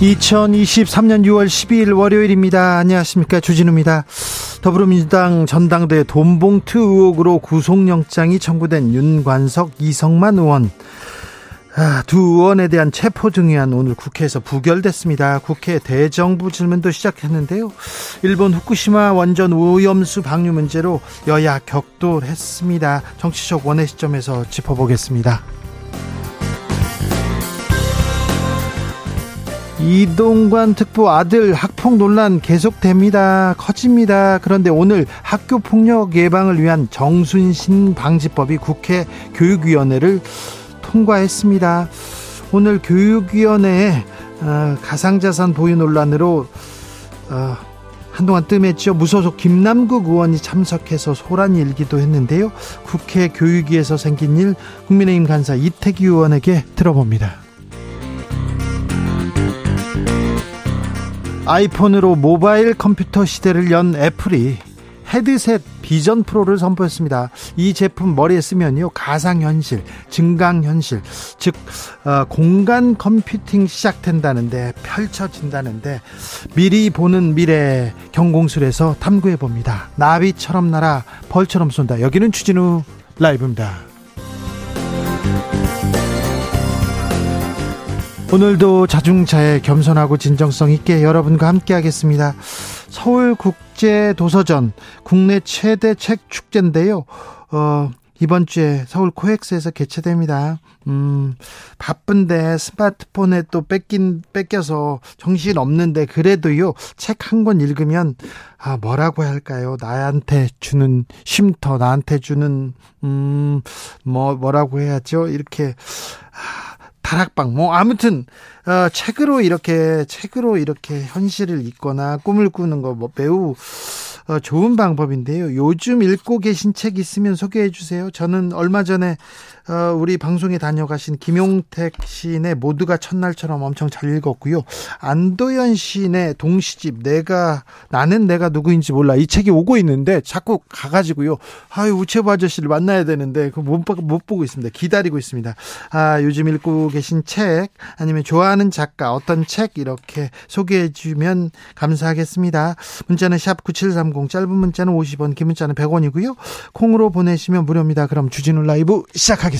2023년 6월 12일 월요일입니다. 안녕하십니까. 주진우입니다. 더불어민주당 전당대 돈봉투 의혹으로 구속영장이 청구된 윤관석, 이성만 의원. 아, 두 의원에 대한 체포등의안 오늘 국회에서 부결됐습니다. 국회 대정부 질문도 시작했는데요. 일본 후쿠시마 원전 오염수 방류 문제로 여야 격돌했습니다. 정치적 원의 시점에서 짚어보겠습니다. 이동관 특보 아들 학폭 논란 계속됩니다. 커집니다. 그런데 오늘 학교 폭력 예방을 위한 정순신 방지법이 국회 교육위원회를 통과했습니다. 오늘 교육위원회에 어, 가상자산 보유 논란으로 어, 한동안 뜸했죠. 무소속 김남국 의원이 참석해서 소란이 일기도 했는데요. 국회 교육위에서 생긴 일 국민의힘 간사 이태기 의원에게 들어봅니다. 아이폰으로 모바일 컴퓨터 시대를 연 애플이 헤드셋 비전 프로를 선보였습니다. 이 제품 머리에 쓰면요 가상현실, 증강현실, 즉 어, 공간 컴퓨팅 시작된다는데 펼쳐진다는데 미리 보는 미래 경공술에서 탐구해 봅니다. 나비처럼 날아 벌처럼 쏜다. 여기는 추진우 라이브입니다. 오늘도 자중차에 겸손하고 진정성 있게 여러분과 함께 하겠습니다. 서울국제도서전 국내 최대 책 축제인데요. 어, 이번 주에 서울 코엑스에서 개최됩니다. 음, 바쁜데 스마트폰에 또 뺏긴, 뺏겨서 정신 없는데 그래도요, 책 한 권 읽으면, 아, 뭐라고 할까요? 나한테 주는 쉼터, 나한테 주는, 음, 뭐, 뭐라고 해야죠? 이렇게, 아, 다락방 뭐 아무튼 어, 책으로 이렇게 책으로 이렇게 현실을 읽거나 꿈을 꾸는 거 뭐 매우 어, 좋은 방법인데요. 요즘 읽고 계신 책 있으면 소개해 주세요. 저는 얼마 전에 어, 우리 방송에 다녀가신 김용택 시인의 모두가 첫날처럼 엄청 잘 읽었고요. 안도현 시인의 동시집 내가 나는 내가 누구인지 몰라 이 책이 오고 있는데 자꾸 가가지고요. 아유 우체부 아저씨를 만나야 되는데 그못 못 보고 있습니다. 기다리고 있습니다. 아 요즘 읽고 계신 책 아니면 좋아하는 작가 어떤 책 이렇게 소개해 주면 감사하겠습니다. 문자는 샵 9730 짧은 문자는 50원 긴 문자는 100원이고요. 콩으로 보내시면 무료입니다. 그럼 주진우 라이브 시작하겠습니다.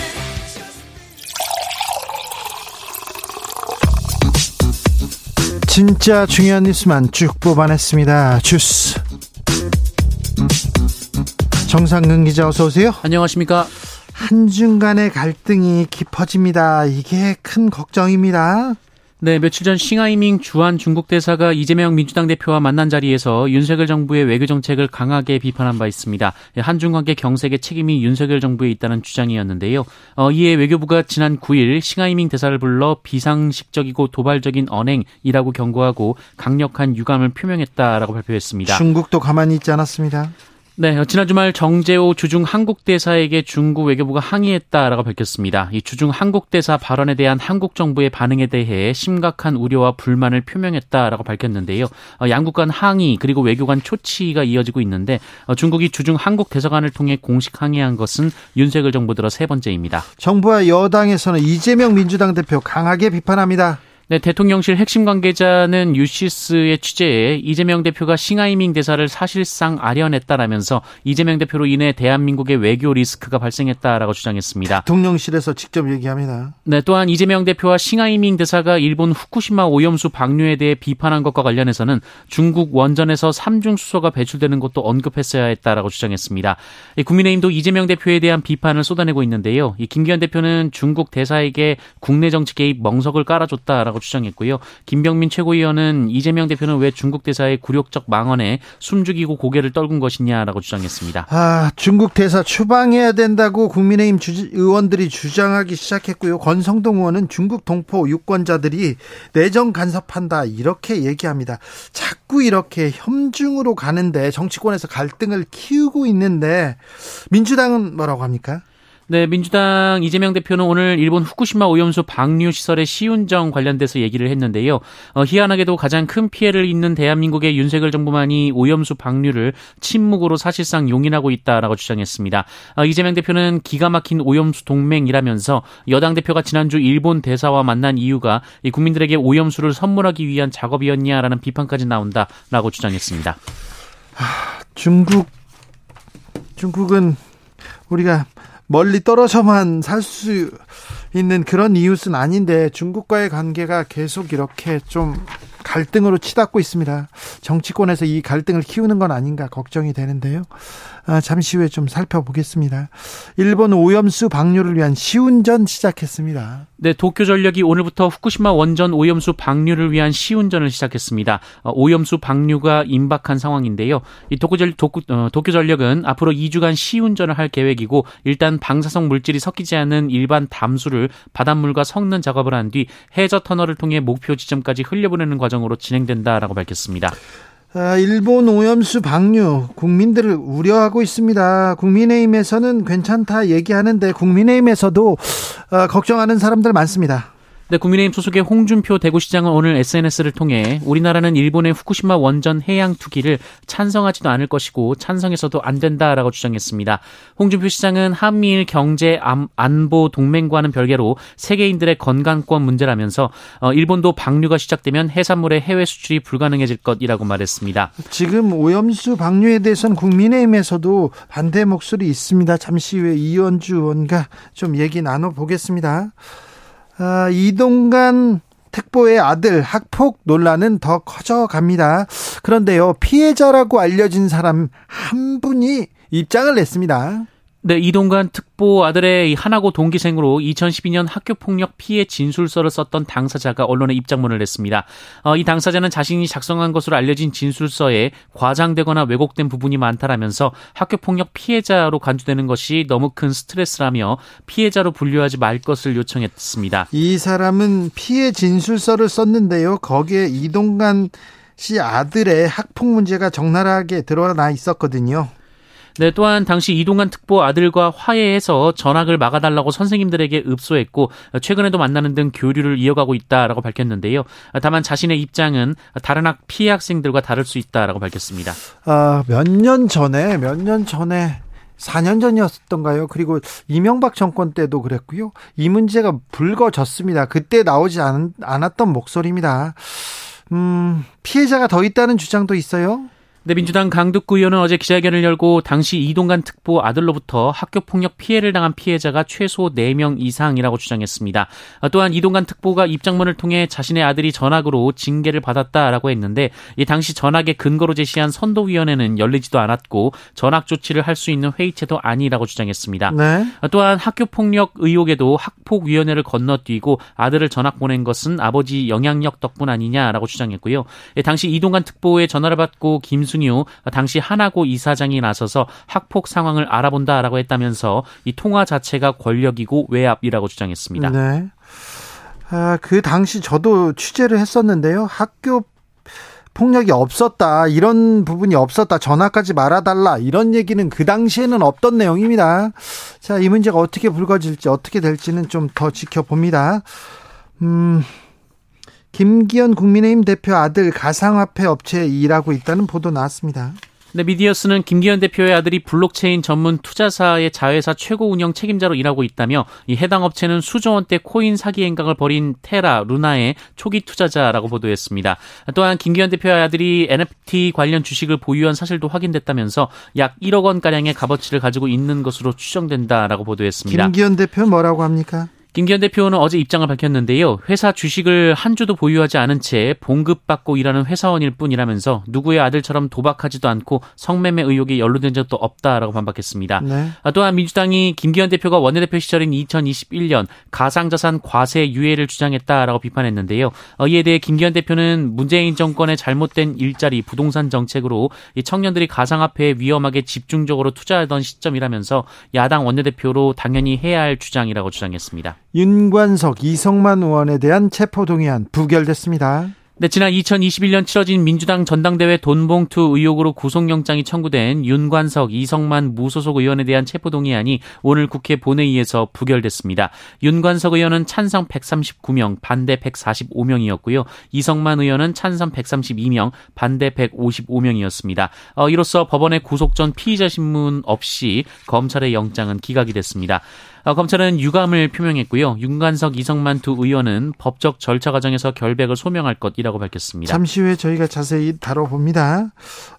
진짜 중요한 뉴스만 쭉 뽑아냈습니다. 주스. 정상근 기자 어서 오세요. 안녕하십니까. 한중 간의 갈등이 깊어집니다. 이게 큰 걱정입니다. 네, 며칠 전 싱하이밍 주한 중국 대사가 이재명 민주당 대표와 만난 자리에서 윤석열 정부의 외교 정책을 강하게 비판한 바 있습니다. 한중 관계 경색의 책임이 윤석열 정부에 있다는 주장이었는데요. 어, 이에 외교부가 지난 9일 싱하이밍 대사를 불러 비상식적이고 도발적인 언행이라고 경고하고 강력한 유감을 표명했다라고 발표했습니다. 중국도 가만히 있지 않았습니다. 네, 지난 주말 정재호 주중 한국 대사에게 중국 외교부가 항의했다라고 밝혔습니다. 이 주중 한국 대사 발언에 대한 한국 정부의 반응에 대해 심각한 우려와 불만을 표명했다라고 밝혔는데요. 어, 양국 간 항의 그리고 외교 관 초치가 이어지고 있는데 어, 중국이 주중 한국 대사관을 통해 공식 항의한 것은 윤석열 정부 들어 세 번째입니다. 정부와 여당에서는 이재명 민주당 대표 강하게 비판합니다. 네, 대통령실 핵심 관계자는 뉴시스의 취재에 이재명 대표가 싱하이밍 대사를 사실상 알현했다라면서 이재명 대표로 인해 대한민국의 외교 리스크가 발생했다라고 주장했습니다. 대통령실에서 직접 얘기합니다. 네, 또한 이재명 대표와 싱하이밍 대사가 일본 후쿠시마 오염수 방류에 대해 비판한 것과 관련해서는 중국 원전에서 3중 수소가 배출되는 것도 언급했어야 했다라고 주장했습니다. 국민의힘도 이재명 대표에 대한 비판을 쏟아내고 있는데요. 이 김기현 대표는 중국 대사에게 국내 정치 개입 멍석을 깔아줬다라고 주장했고요. 김병민 최고위원은 이재명 대표는 왜 중국 대사의 굴욕적 망언에 숨죽이고 고개를 떨군 것이냐라고 주장했습니다. 아, 중국 대사 추방해야 된다고 국민의힘 주, 의원들이 주장하기 시작했고요. 권성동 의원은 중국 동포 유권자들이 내정 간섭한다 이렇게 얘기합니다. 자꾸 이렇게 협중으로 가는데 정치권에서 갈등을 키우고 있는데 민주당은 뭐라고 합니까? 네, 민주당 이재명 대표는 오늘 일본 후쿠시마 오염수 방류 시설의 시운정 관련돼서 얘기를 했는데요. 어, 희한하게도 가장 큰 피해를 입는 대한민국의 윤석열 정부만이 오염수 방류를 침묵으로 사실상 용인하고 있다라고 주장했습니다. 어, 이재명 대표는 기가 막힌 오염수 동맹이라면서 여당 대표가 지난주 일본 대사와 만난 이유가 국민들에게 오염수를 선물하기 위한 작업이었냐라는 비판까지 나온다라고 주장했습니다. 하, 중국 중국은 우리가 멀리 떨어져만 살 수 있는 그런 이웃은 아닌데 중국과의 관계가 계속 이렇게 좀 갈등으로 치닫고 있습니다. 정치권에서 이 갈등을 키우는 건 아닌가 걱정이 되는데요. 아, 잠시 후에 좀 살펴보겠습니다. 일본 오염수 방류를 위한 시운전 시작했습니다. 네, 도쿄전력이 오늘부터 후쿠시마 원전 오염수 방류를 위한 시운전을 시작했습니다. 어, 오염수 방류가 임박한 상황인데요. 이 도쿄전, 도쿄, 어, 도쿄 전력은 앞으로 2주간 시운전을 할 계획이고 일단 방사성 물질이 섞이지 않은 일반 담수를 바닷물과 섞는 작업을 한 뒤 해저 터널을 통해 목표 지점까지 흘려보내는 과정 으로 진행된다라고 밝혔습니다. 아, 일본 오염수 방류 국민들을 우려하고 있습니다. 국민의힘에서는 괜찮다 얘기하는데 국민의힘에서도 어, 걱정하는 사람들 많습니다. 네, 국민의힘 소속의 홍준표 대구시장은 오늘 SNS를 통해 우리나라는 일본의 후쿠시마 원전 해양 투기를 찬성하지도 않을 것이고 찬성해서도 안 된다라고 주장했습니다. 홍준표 시장은 한미일 경제 안보 동맹과는 별개로 세계인들의 건강권 문제라면서 어, 일본도 방류가 시작되면 해산물의 해외 수출이 불가능해질 것이라고 말했습니다. 지금 오염수 방류에 대해서는 국민의힘에서도 반대 목소리 있습니다. 잠시 후에 이현주 의원과 좀 얘기 나눠보겠습니다. 아, 이동간 특보의 아들 학폭 논란은 더 커져갑니다. 그런데요, 피해자라고 알려진 사람 한 분이 입장을 냈습니다. 네, 이동관 특보 아들의 하나고 동기생으로 2012년 학교 폭력 피해 진술서를 썼던 당사자가 언론에 입장문을 냈습니다. 어, 이 당사자는 자신이 작성한 것으로 알려진 진술서에 과장되거나 왜곡된 부분이 많다라면서 학교 폭력 피해자로 간주되는 것이 너무 큰 스트레스라며 피해자로 분류하지 말 것을 요청했습니다. 이 사람은 피해 진술서를 썼는데요. 거기에 이동관 씨 아들의 학폭 문제가 적나라하게 드러나 있었거든요. 네, 또한 당시 이동관 특보 아들과 화해해서 전학을 막아달라고 선생님들에게 읍소했고 최근에도 만나는 등 교류를 이어가고 있다라고 밝혔는데요. 다만 자신의 입장은 다른 학 피해 학생들과 다를 수 있다라고 밝혔습니다. 아, 몇 년 전에 몇 년 전에 4년 전이었던가요? 그리고 이명박 정권 때도 그랬고요. 이 문제가 불거졌습니다. 그때 나오지 않, 않았던 목소리입니다. 음, 피해자가 더 있다는 주장도 있어요. 네, 민주당 강득구 의원은 어제 기자회견을 열고 당시 이동관 특보 아들로부터 학교폭력 피해를 당한 피해자가 최소 4명 이상이라고 주장했습니다. 또한 이동관 특보가 입장문을 통해 자신의 아들이 전학으로 징계를 받았다라고 했는데 이 당시 전학의 근거로 제시한 선도위원회는 열리지도 않았고 전학 조치를 할 수 있는 회의체도 아니라고 주장했습니다. 네. 또한 학교폭력 의혹에도 학폭위원회를 건너뛰고 아들을 전학 보낸 것은 아버지 영향력 덕분 아니냐라고 주장했고요. 당시 이동관 특보의 전화를 받고 김 김순유 당시 하나고 이사장이 나서서 학폭 상황을 알아본다라고 했다면서 이 통화 자체가 권력이고 외압이라고 주장했습니다. 네. 아, 그 당시 저도 취재를 했었는데요. 학교 폭력이 없었다. 이런 부분이 없었다. 전화까지 말아달라. 이런 얘기는 그 당시에는 없던 내용입니다. 자, 이 문제가 어떻게 불거질지, 어떻게 될지는 좀 더 지켜봅니다. 음, 김기현 국민의힘 대표 아들 가상화폐 업체에 일하고 있다는 보도 나왔습니다. 네, 미디어스는 김기현 대표의 아들이 블록체인 전문 투자사의 자회사 최고 운영 책임자로 일하고 있다며 이 해당 업체는 수조 원대 코인 사기 행각을 벌인 테라, 루나의 초기 투자자라고 보도했습니다. 또한 김기현 대표의 아들이 NFT 관련 주식을 보유한 사실도 확인됐다면서 약 1억 원 가량의 값어치를 가지고 있는 것으로 추정된다라고 보도했습니다. 김기현 대표 뭐라고 합니까? 김기현 대표는 어제 입장을 밝혔는데요. 회사 주식을 한 주도 보유하지 않은 채 봉급받고 일하는 회사원일 뿐이라면서 누구의 아들처럼 도박하지도 않고 성매매 의혹에 연루된 적도 없다라고 반박했습니다. 네. 아, 또한 민주당이 김기현 대표가 원내대표 시절인 2021년 가상자산 과세 유예를 주장했다라고 비판했는데요. 어, 이에 대해 김기현 대표는 문재인 정권의 잘못된 일자리 부동산 정책으로 청년들이 가상화폐에 위험하게 집중적으로 투자하던 시점이라면서 야당 원내대표로 당연히 해야 할 주장이라고 주장했습니다. 윤관석, 이성만 의원에 대한 체포동의안 부결됐습니다. 네, 지난 2021년 치러진 민주당 전당대회 돈봉투 의혹으로 구속영장이 청구된 윤관석, 이성만 무소속 의원에 대한 체포동의안이 오늘 국회 본회의에서 부결됐습니다. 윤관석 의원은 찬성 139명, 반대 145명이었고요. 이성만 의원은 찬성 132명, 반대 155명이었습니다. 어, 이로써 법원의 구속 전 피의자 신문 없이 검찰의 영장은 기각이 됐습니다. 어, 검찰은 유감을 표명했고요. 윤관석, 이성만 두 의원은 법적 절차 과정에서 결백을 소명할 것이라고 밝혔습니다. 잠시 후에 저희가 자세히 다뤄봅니다.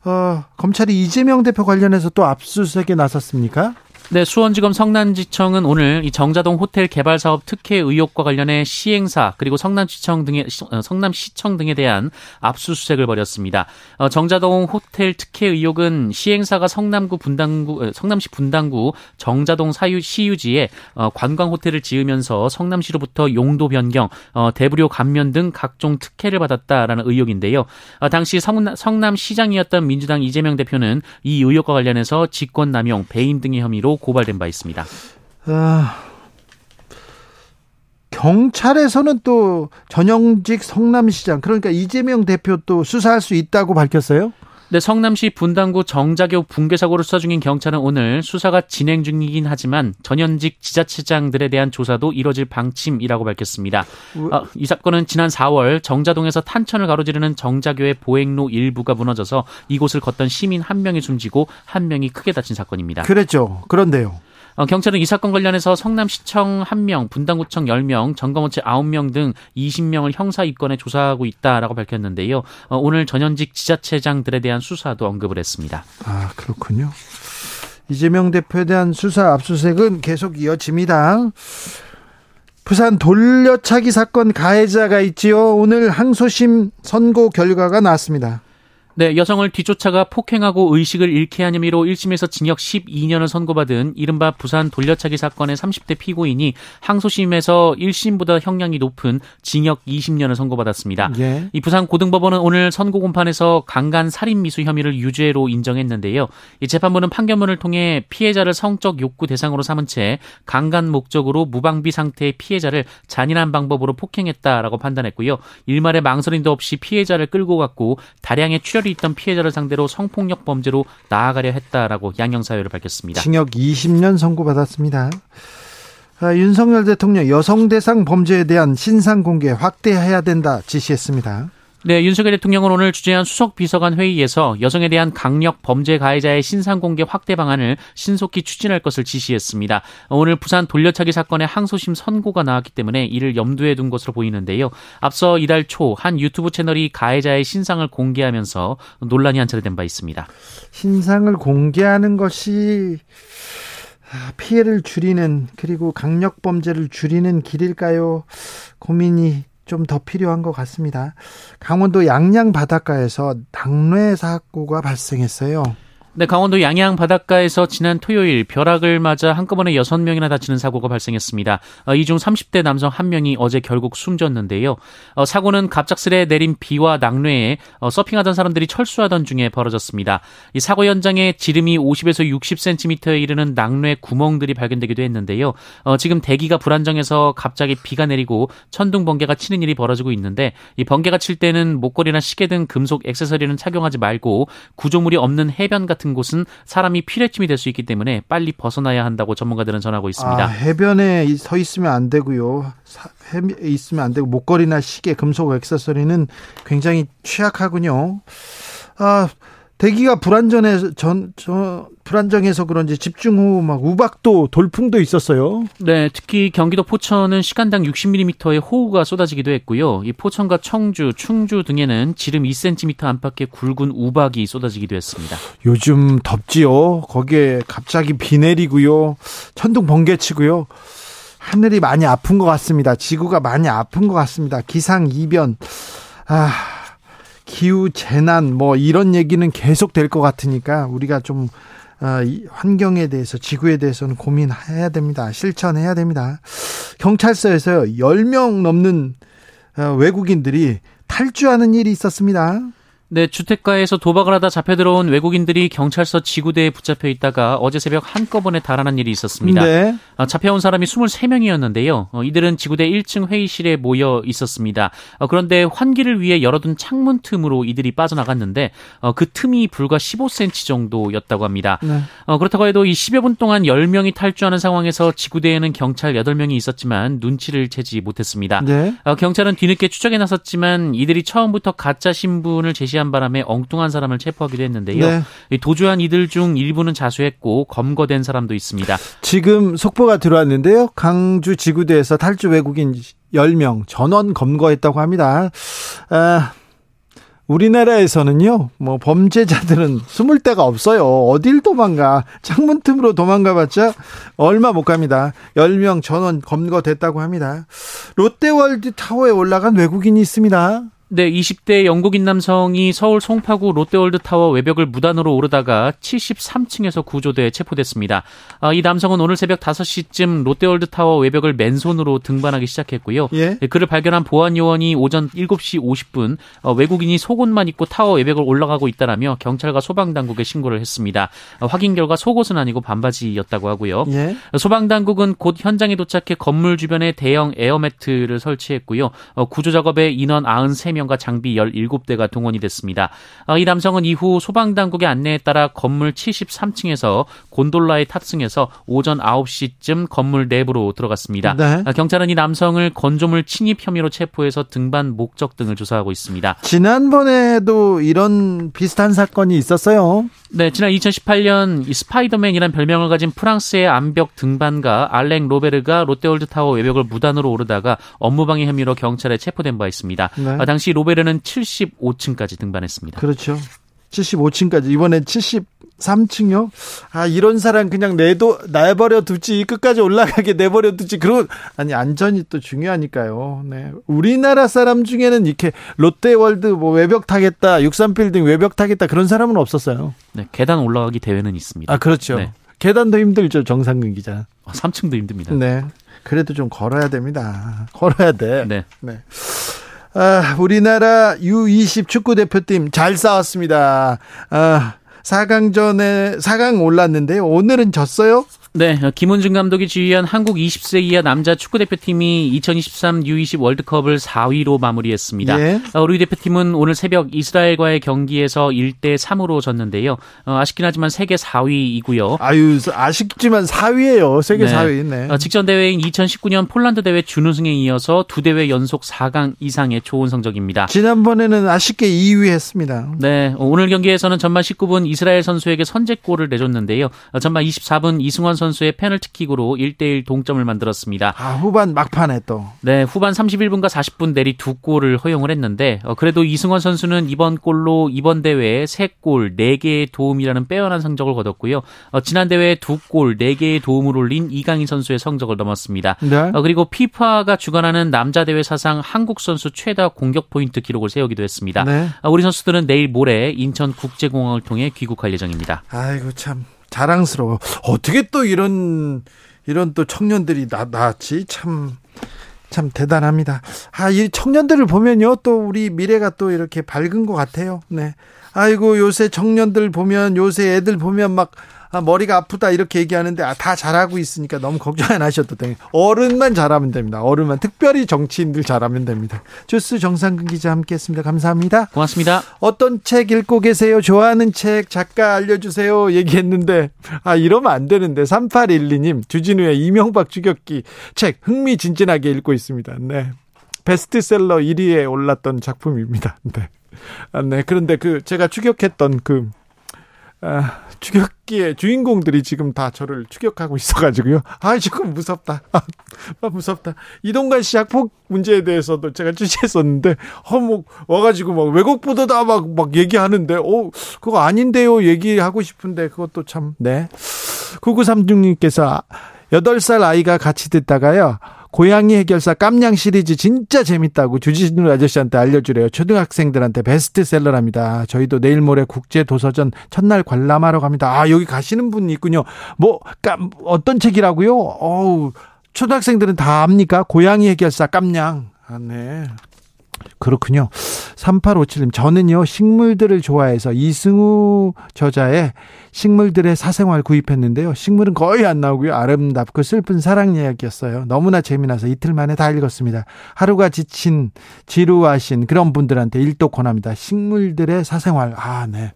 어, 검찰이 이재명 대표 관련해서 또 압수수색에 나섰습니까? 네, 수원지검 성남지청은 오늘 이 정자동 호텔 개발 사업 특혜 의혹과 관련해 시행사 그리고 성남시청 등의 어, 성남시청 등에 대한 압수수색을 벌였습니다. 어, 정자동 호텔 특혜 의혹은 시행사가 성남구 분당구 어, 성남시 분당구 정자동 사유 시유지에 어, 관광 호텔을 지으면서 성남시로부터 용도 변경, 어, 대부료 감면 등 각종 특혜를 받았다라는 의혹인데요. 어, 당시 성남, 성남시장이었던 민주당 이재명 대표는 이 의혹과 관련해서 직권남용, 배임 등의 혐의로 고발된 바 있습니다. 아, 경찰에서는 또 전영직 성남시장 그러니까 이재명 대표 또 수사할 수 있다고 밝혔어요? 네, 성남시 분당구 정자교 붕괴 사고를 수사 중인 경찰은 오늘 수사가 진행 중이긴 하지만 전현직 지자체장들에 대한 조사도 이뤄질 방침이라고 밝혔습니다. 어, 이 사건은 지난 4월 정자동에서 탄천을 가로지르는 정자교의 보행로 일부가 무너져서 이곳을 걷던 시민 한 명이 숨지고 한 명이 크게 다친 사건입니다. 그랬죠. 그런데요. 어, 경찰은 이 사건 관련해서 성남시청 1명, 분당구청 10명, 점검업체 9명 등 20명을 형사 입건에 조사하고 있다라고 밝혔는데요. 어, 오늘 전현직 지자체장들에 대한 수사도 언급을 했습니다. 아, 그렇군요. 이재명 대표에 대한 수사 압수수색은 계속 이어집니다. 부산 돌려차기 사건 가해자가 있지요. 오늘 항소심 선고 결과가 나왔습니다. 네, 여성을 뒤쫓아가 폭행하고 의식을 잃게 한 혐의로 1심에서 징역 12년을 선고받은 이른바 부산 돌려차기 사건의 30대 피고인이 항소심에서 1심보다 형량이 높은 징역 20년을 선고받았습니다. 예. 이 부산 고등법원은 오늘 선고 공판에서 강간 살인 미수 혐의를 유죄로 인정했는데요. 이 재판부는 판결문을 통해 피해자를 성적 욕구 대상으로 삼은 채 강간 목적으로 무방비 상태의 피해자를 잔인한 방법으로 폭행했다라고 판단했고요. 일말의 망설임도 없이 피해자를 끌고 갔고 다량의 출혈 출혈이 있던 피해자를 상대로 성폭력 범죄로 나아가려 했다라고 양형사유를 밝혔습니다. 징역 20년 선고받았습니다. 아, 윤석열 대통령 여성 대상 범죄에 대한 신상 공개 확대해야 된다 지시했습니다. 네, 윤석열 대통령은 오늘 주재한 수석 비서관 회의에서 여성에 대한 강력 범죄 가해자의 신상 공개 확대 방안을 신속히 추진할 것을 지시했습니다. 오늘 부산 돌려차기 사건의 항소심 선고가 나왔기 때문에 이를 염두에 둔 것으로 보이는데요. 앞서 이달 초 한 유튜브 채널이 가해자의 신상을 공개하면서 논란이 한차례된 바 있습니다. 신상을 공개하는 것이 아, 피해를 줄이는 그리고 강력 범죄를 줄이는 길일까요? 고민이 좀 더 필요한 것 같습니다. 강원도 양양 바닷가에서 낙뢰 사고가 발생했어요. 네, 강원도 양양 바닷가에서 지난 토요일 벼락을 맞아 한꺼번에 6명이나 다치는 사고가 발생했습니다. 어, 이중 30대 남성 1명이 어제 결국 숨졌는데요. 어, 사고는 갑작스레 내린 비와 낙뢰에 어, 서핑하던 사람들이 철수하던 중에 벌어졌습니다. 이 사고 현장에 지름이 50에서 60cm에 이르는 낙뢰 구멍들이 발견되기도 했는데요. 지금 대기가 불안정해서 갑자기 비가 내리고 천둥 번개가 치는 일이 벌어지고 있는데 이 번개가 칠 때는 목걸이나 시계 등 금속 액세서리는 착용하지 말고 구조물이 없는 해변 같은 같은 곳은 사람이 피뢰침이 될 수 있기 때문에 빨리 벗어나야 한다고 전문가들은 전하고 있습니다. 아, 해변에 서 있으면 안 되고요. 해변에 있으면 안 되고 목걸이나 시계, 금속 액세서리는 굉장히 취약하군요. 아, 대기가 불안전해서 전, 저, 불안정해서 그런지 집중 후 막 우박도 돌풍도 있었어요. 네, 특히 경기도 포천은 시간당 60mm의 호우가 쏟아지기도 했고요. 이 포천과 청주, 충주 등에는 지름 2cm 안팎의 굵은 우박이 쏟아지기도 했습니다. 요즘 덥지요. 거기에 갑자기 비 내리고요. 천둥 번개 치고요. 하늘이 많이 아픈 것 같습니다. 지구가 많이 아픈 것 같습니다. 기상 이변, 아, 기후 재난 뭐 이런 얘기는 계속 될 것 같으니까 우리가 좀 어, 환경에 대해서 지구에 대해서는 고민해야 됩니다. 실천해야 됩니다. 경찰서에서 10명 넘는 어, 외국인들이 탈주하는 일이 있었습니다. 네, 주택가에서 도박을 하다 잡혀 들어온 외국인들이 경찰서 지구대에 붙잡혀 있다가 어제 새벽 한꺼번에 달아난 일이 있었습니다. 네. 어, 잡혀온 사람이 23명이었는데요. 어, 이들은 지구대 1층 회의실에 모여 있었습니다. 어, 그런데 환기를 위해 열어둔 창문 틈으로 이들이 빠져나갔는데 어, 그 틈이 불과 15cm 정도였다고 합니다. 네. 어, 그렇다고 해도 이 10여 분 동안 10명이 탈주하는 상황에서 지구대에는 경찰 8명이 있었지만 눈치를 채지 못했습니다. 네. 어, 경찰은 뒤늦게 추적에 나섰지만 이들이 처음부터 가짜 신분을 제시한 제시한 바람에 엉뚱한 사람을 체포하기도 했는데요. 네. 도주한 이들 중 일부는 자수했고 검거된 사람도 있습니다. 지금 속보가 들어왔는데요. 강주 지구대에서 탈주 외국인 10명 전원 검거했다고 합니다. 아, 우리나라에서는요, 뭐 범죄자들은 숨을 데가 없어요. 어딜 도망가. 창문 틈으로 도망가 봤자 얼마 못 갑니다. 10명 전원 검거됐다고 합니다. 롯데월드 타워에 올라간 외국인이 있습니다. 네, 20대 영국인 남성이 서울 송파구 롯데월드 타워 외벽을 무단으로 오르다가 73층에서 구조돼 체포됐습니다. 아, 이 남성은 오늘 새벽 5시쯤 롯데월드 타워 외벽을 맨손으로 등반하기 시작했고요. 예? 네, 그를 발견한 보안 요원이 오전 7시 50분 어, 외국인이 속옷만 입고 타워 외벽을 올라가고 있다라며 경찰과 소방 당국에 신고를 했습니다. 어, 확인 결과 속옷은 아니고 반바지였다고 하고요. 예? 소방 당국은 곧 현장에 도착해 건물 주변에 대형 에어매트를 설치했고요. 어, 구조 작업에 인원 93명 3 명과 장비 17대가 동원이 됐습니다. 아, 이 남성은 이후 소방당국의 안내에 따라 건물 73층에서 곤돌라에 탑승해서 오전 9시쯤 건물 내부로 들어갔습니다. 네. 아, 경찰은 이 남성을 건조물 침입 혐의로 체포해서 등반 목적 등을 조사하고 있습니다. 지난번에도 이런 비슷한 사건이 있었어요. 네, 지난 2018년 이 스파이더맨이란 별명을 가진 프랑스의 암벽 등반가 알랭 로베르가 롯데월드타워 외벽을 무단으로 오르다가 업무방해 혐의로 경찰에 체포된 바 있습니다. 네. 아, 당시 로베르는 75층까지 등반했습니다. 그렇죠. 75층까지 이번에 73층요. 아 이런 사람 그냥 내도 내버려 두지 끝까지 올라가게 내버려 두지 그런 아니 안전이 또 중요하니까요. 네 우리나라 사람 중에는 이렇게 롯데월드 뭐 외벽 타겠다 63빌딩 외벽 타겠다 그런 사람은 없었어요. 네 계단 올라가기 대회는 있습니다. 아 그렇죠. 네. 계단도 힘들죠 정상근 기자. 아, 3층도 힘듭니다. 네 그래도 좀 걸어야 됩니다. 걸어야 돼. 네. 네. 아, 우리나라 U20 축구 대표팀 잘 싸웠습니다. 아, 4강전에 4강 올랐는데요. 오늘은 졌어요? 네, 김은중 감독이 지휘한 한국 20세 이하 남자 축구 대표팀이 2023 U20 월드컵을 4위로 마무리했습니다. 예. 어, 우리 대표팀은 오늘 새벽 이스라엘과의 경기에서 1대 3으로 졌는데요. 어, 아쉽긴 하지만 세계 4위이고요. 아유, 아쉽지만 4위예요. 세계 네. 4위. 네. 어, 직전 대회인 2019년 폴란드 대회 준우승에 이어서 두 대회 연속 4강 이상의 좋은 성적입니다. 지난번에는 아쉽게 2위 했습니다. 네, 오늘 경기에서는 전반 19분 이스라엘 선수에게 선제골을 내줬는데요. 전반 24분 이승원 선수 의 페널티킥으로 1대1 동점을 만들었습니다. 아, 후반 막판에 또. 네, 후반 31분과 40분 내리 두 골을 허용을 했는데 어, 그래도 이승원 선수는 이번 골로 이번 대회에 3골, 4개의 도움이라는 빼어난 성적을 거뒀고요. 어, 지난 대회에 2골, 4개의 도움을 올린 이강인 선수의 성적을 넘었습니다. 네. 어, 그리고 피파가 주관하는 남자 대회 사상 한국 선수 최다 공격 포인트 기록을 세우기도 했습니다. 네. 어, 우리 선수들은 내일 모레 인천 국제공항을 통해 귀국할 예정입니다. 아이고 참 자랑스러워. 어떻게 또 이런 이런 또 청년들이 나 나왔지 참. 참 대단합니다. 아, 이 청년들을 보면요, 또 우리 미래가 또 이렇게 밝은 것 같아요. 네. 아이고, 요새 청년들 보면, 요새 애들 보면 막 아, 머리가 아프다 이렇게 얘기하는데 아, 다 잘하고 있으니까 너무 걱정 안 하셔도 돼요. 어른만 잘하면 됩니다. 어른만 특별히 정치인들 잘하면 됩니다. 주스 정상근 기자 함께했습니다. 감사합니다. 고맙습니다. 어떤 책 읽고 계세요? 좋아하는 책 작가 알려주세요. 얘기했는데 아 이러면 안 되는데 3812님 주진우의 이명박 추격기 책 흥미진진하게 읽고 있습니다. 네. 베스트셀러 1위에 올랐던 작품입니다. 네. 아, 네. 그런데 그 제가 추격했던 그 아, 추격기의 주인공들이 지금 다 저를 추격하고 있어가지고요. 아, 조금 무섭다. 아, 무섭다. 이동관 씨 학폭 문제에 대해서도 제가 취재했었는데, 어, 뭐, 와가지고 막 외국 보도다 막, 막 얘기하는데, 어, 그거 아닌데요. 얘기하고 싶은데, 그것도 참, 네. 9936님께서 8살 아이가 같이 듣다가요. 고양이 해결사 깜냥 시리즈 진짜 재밌다고 주진우 아저씨한테 알려주래요. 초등학생들한테 베스트셀러랍니다. 저희도 내일 모레 국제 도서전 첫날 관람하러 갑니다. 아, 여기 가시는 분이 있군요. 뭐, 깜, 어떤 책이라고요? 어우, 초등학생들은 다 압니까? 고양이 해결사 깜냥. 아, 네. 그렇군요. 3857님, 저는요, 식물들을 좋아해서 이승우 저자의 식물들의 사생활 구입했는데요. 식물은 거의 안 나오고요. 아름답고 슬픈 사랑 이야기였어요. 너무나 재미나서 이틀 만에 다 읽었습니다. 하루가 지친, 지루하신 그런 분들한테 일도 권합니다. 식물들의 사생활. 아, 네.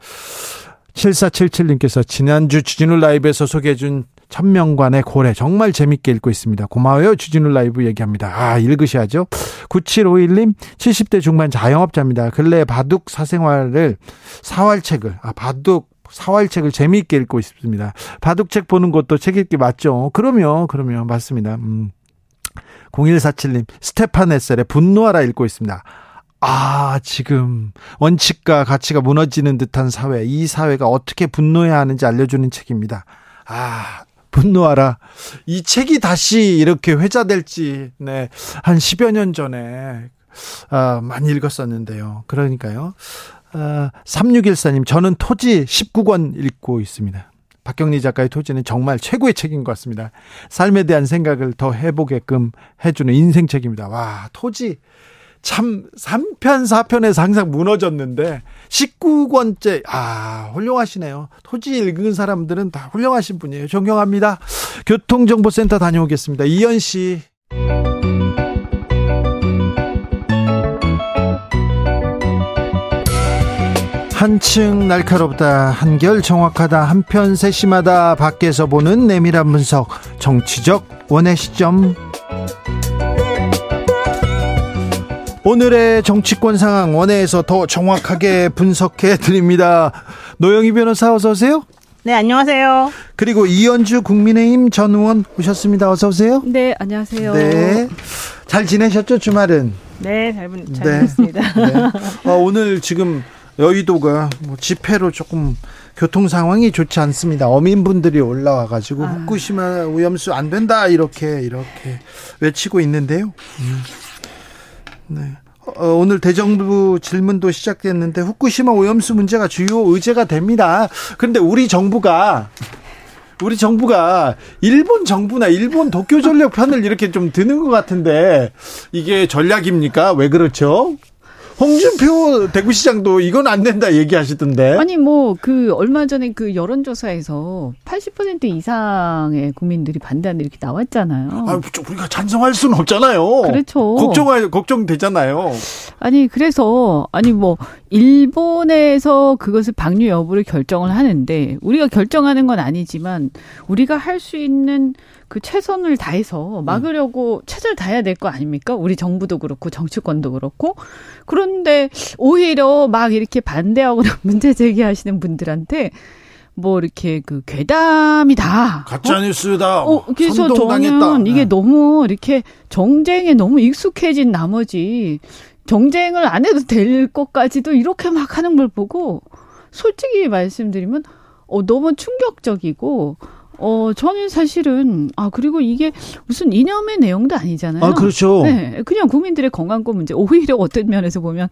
7477님께서 지난주 주진우 라이브에서 소개해준 천명관의 고래 정말 재밌게 읽고 있습니다. 고마워요. 주진우 라이브 얘기합니다. 아, 읽으셔야죠. 9751님 70대 중반 자영업자입니다. 근래 바둑 사생활을 사활책을 아 바둑 사활책을 재미있게 읽고 있습니다. 바둑책 보는 것도 책 읽기 맞죠? 그럼요. 그럼요. 맞습니다. 음. 0147님 스테판 에셀의 분노하라 읽고 있습니다. 아, 지금 원칙과 가치가 무너지는 듯한 사회, 이 사회가 어떻게 분노해야 하는지 알려주는 책입니다. 아, 분노하라. 이 책이 다시 이렇게 회자될지, 네, 한 10여 년 전에, 아, 많이 읽었었는데요. 그러니까요. 아, 3614님, 저는 토지 19권 읽고 있습니다. 박경리 작가의 토지는 정말 최고의 책인 것 같습니다. 삶에 대한 생각을 더 해보게끔 해주는 인생책입니다. 와, 토지. 참 3편 4편에서 항상 무너졌는데 19권째 아 훌륭하시네요. 토지 읽은 사람들은 다 훌륭하신 분이에요. 존경합니다. 교통정보센터 다녀오겠습니다. 이현 씨. 한층 날카롭다 한결 정확하다 한편 세심하다 밖에서 보는 내밀한 분석 정치적 원의 시점 오늘의 정치권 상황 원회에서 더 정확하게 분석해 드립니다. 노영희 변호사 어서 오세요. 네, 안녕하세요. 그리고 이현주 국민의힘 전 의원 오셨습니다. 어서 오세요. 네, 안녕하세요. 네. 잘 지내셨죠, 주말은? 네, 잘, 잘 네. 지냈습니다. 네. 어, 오늘 지금 여의도가 뭐 집회로 조금 교통 상황이 좋지 않습니다. 어민분들이 올라와 가지고 아. 후쿠시마 오염수 안 된다 이렇게 이렇게 외치고 있는데요. 음. 네. 어, 오늘 대정부 질문도 시작됐는데 후쿠시마 오염수 문제가 주요 의제가 됩니다. 그런데 우리 정부가 우리 정부가 일본 정부나 일본 도쿄 전력 편을 이렇게 좀 드는 것 같은데 이게 전략입니까? 왜 그렇죠? 홍준표 대구시장도 이건 안 된다 얘기하시던데. 아니 뭐 그 얼마 전에 그 여론조사에서 80% 이상의 국민들이 반대한다 이렇게 나왔잖아요. 아, 우리가 찬성할 수는 없잖아요. 그렇죠. 걱정할 걱정되잖아요. 아니 그래서 아니 뭐 일본에서 그것을 방류 여부를 결정을 하는데 우리가 결정하는 건 아니지만 우리가 할 수 있는 그 최선을 다해서 막으려고 음. 최선을 다해야 될 거 아닙니까? 우리 정부도 그렇고 정치권도 그렇고 그런데 오히려 막 이렇게 반대하거나 문제 제기하시는 분들한테 뭐 이렇게 그 괴담이다. 가짜 뉴스다. 어? 어, 그래서 저는 이게 네. 너무 이렇게 정쟁에 너무 익숙해진 나머지 정쟁을 안 해도 될 것까지도 이렇게 막 하는 걸 보고 솔직히 말씀드리면 어 너무 충격적이고 어, 저는 사실은, 아, 그리고 이게 무슨 이념의 내용도 아니잖아요. 아, 그렇죠. 네. 그냥 국민들의 건강권 문제. 오히려 어떤 면에서 보면,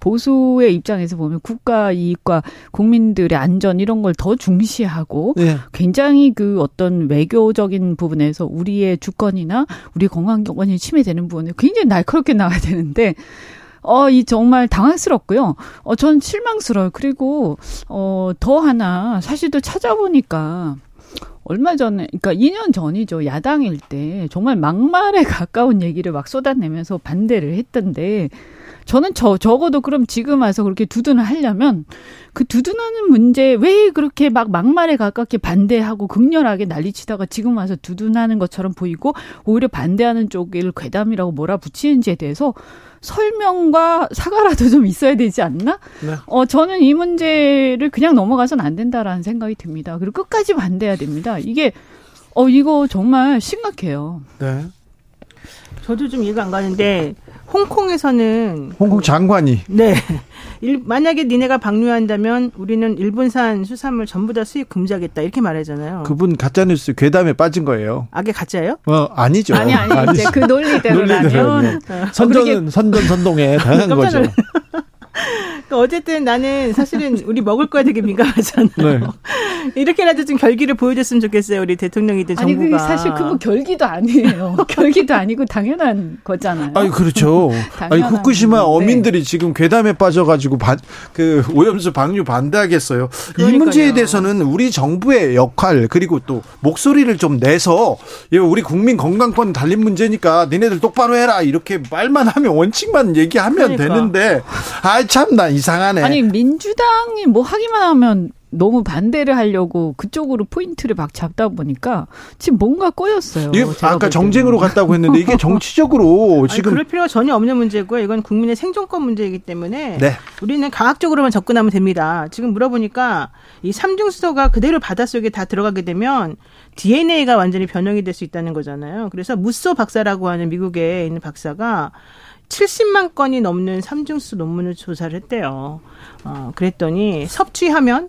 보수의 입장에서 보면 국가 이익과 국민들의 안전 이런 걸 더 중시하고, 네. 굉장히 그 어떤 외교적인 부분에서 우리의 주권이나 우리 건강권이 침해되는 부분에 굉장히 날카롭게 나와야 되는데, 어, 이 정말 당황스럽고요. 어, 전 실망스러워요. 그리고, 어, 더 하나, 사실 또 찾아보니까, 얼마 전에, 그러니까 2년 전이죠. 야당일 때 정말 막말에 가까운 얘기를 막 쏟아내면서 반대를 했던데 저는 저 적어도 그럼 지금 와서 그렇게 두둔을 하려면 그 두둔하는 문제 왜 그렇게 막 막말에 가깝게 반대하고 극렬하게 난리치다가 지금 와서 두둔하는 것처럼 보이고 오히려 반대하는 쪽을 괴담이라고 몰아붙이는지에 대해서 설명과 사과라도 좀 있어야 되지 않나? 네. 어, 저는 이 문제를 그냥 넘어가선 안 된다라는 생각이 듭니다. 그리고 끝까지 반대해야 됩니다. 이게, 어, 이거 정말 심각해요. 네. 저도 좀 이해가 안 가는데, 홍콩에서는 홍콩 장관이 네 일, 만약에 니네가 방류한다면 우리는 일본산 수산물 전부 다 수입 금지하겠다 이렇게 말하잖아요. 그분 가짜 뉴스 괴담에 빠진 거예요. 아, 게 가짜예요? 어 아니죠. 아니 아니 이제 그 논리대로라면 네. 선전 선전 선동에 당한 거죠. 그러니까 어쨌든 나는 사실은 우리 먹을 거에 되게 민감하잖아요. 네. 이렇게라도 좀 결기를 보여줬으면 좋겠어요. 우리 대통령이든 정부가. 아니, 사실 그거 결기도 아니에요. 결기도 아니고 당연한 거잖아요. 아니, 그렇죠. 아니, 후쿠시마 어민들이 지금 괴담에 빠져가지고 반, 그 오염수 방류 반대하겠어요. 그러니까요. 이 문제에 대해서는 우리 정부의 역할 그리고 또 목소리를 좀 내서 우리 국민 건강권 달린 문제니까 니네들 똑바로 해라 이렇게 말만 하면 원칙만 얘기하면 그러니까. 되는데 아 참나 이상하네. 아니 민주당이 뭐 하기만 하면 너무 반대를 하려고 그쪽으로 포인트를 막 잡다 보니까 지금 뭔가 꼬였어요. 예, 아까 정쟁으로 갔다고 했는데 이게 정치적으로 지금 아니, 그럴 필요가 전혀 없는 문제고요. 이건 국민의 생존권 문제이기 때문에 네. 우리는 과학적으로만 접근하면 됩니다. 지금 물어보니까 이 삼중 수소가 그대로 바닷속에 다 들어가게 되면 DNA가 완전히 변형이 될 수 있다는 거잖아요. 그래서 무소 박사라고 하는 미국에 있는 박사가 70만 건이 넘는 삼중수 논문을 조사를 했대요. 어, 그랬더니 섭취하면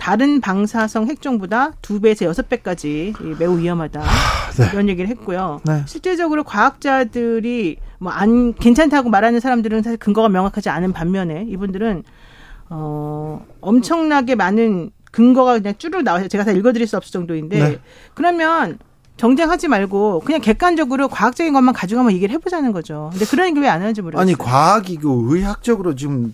다른 방사성 핵종보다 두 배에서 여섯 배까지 매우 위험하다. 네. 이런 얘기를 했고요. 네. 실제적으로 과학자들이 뭐 안 괜찮다고 말하는 사람들은 사실 근거가 명확하지 않은 반면에 이분들은 어 엄청나게 많은 근거가 그냥 쭈르 나와서 제가 다 읽어드릴 수 없을 정도인데 네. 그러면 정쟁하지 말고 그냥 객관적으로 과학적인 것만 가지고 한번 얘기를 해보자는 거죠. 근데 그런 얘기 왜 안 하는지 모르겠어요. 아니 과학이고 의학적으로 지금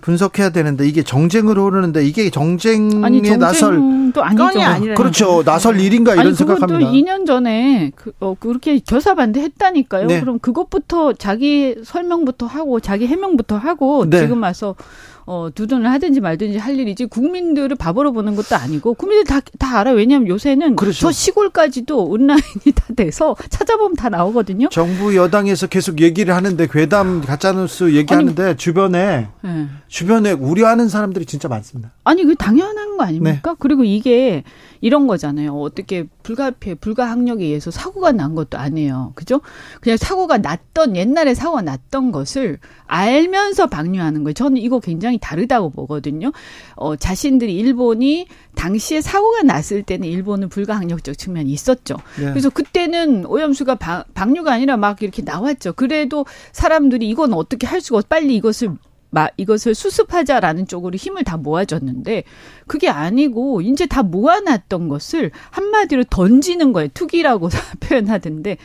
분석해야 되는데 이게 정쟁으로 흐르는데 이게 정쟁에 아니, 나설 아니죠. 그렇죠. 나설 일인가 이런 아니, 생각합니다. 2년 전에 그, 어, 그렇게 교사반대 했다니까요. 네. 그럼 그것부터 자기 설명부터 하고 자기 해명부터 하고 네. 지금 와서 어, 두둔을 하든지 말든지 할 일이지 국민들을 바보로 보는 것도 아니고 국민들 다, 다 알아요. 왜냐하면 요새는 그렇죠. 저 시골까지도 온라인이 다 돼서 찾아보면 다 나오거든요. 정부 여당에서 계속 얘기를 하는데 괴담 가짜뉴스 얘기하는데 아니, 주변에 네. 주변에 우려하는 사람들이 진짜 많습니다. 아니 그 당연한 거 아닙니까? 네. 그리고 이게 이런 거잖아요. 어떻게 불가피해 불가항력에 의해서 사고가 난 것도 아니에요. 그죠? 그냥 사고가 났던 옛날에 사고가 났던 것을 알면서 방류하는 거예요. 저는 이거 굉장히 다르다고 보거든요. 어, 자신들이 일본이 당시에 사고가 났을 때는 일본은 불가항력적 측면이 있었죠. 네. 그래서 그때는 오염수가 방, 방류가 아니라 막 이렇게 나왔죠. 그래도 사람들이 이건 어떻게 할 수가 없 빨리 이것을 마, 이것을 수습하자라는 쪽으로 힘을 다 모아줬는데 그게 아니고 이제 다 모아놨던 것을 한마디로 던지는 거예요. 투기라고 표현하던데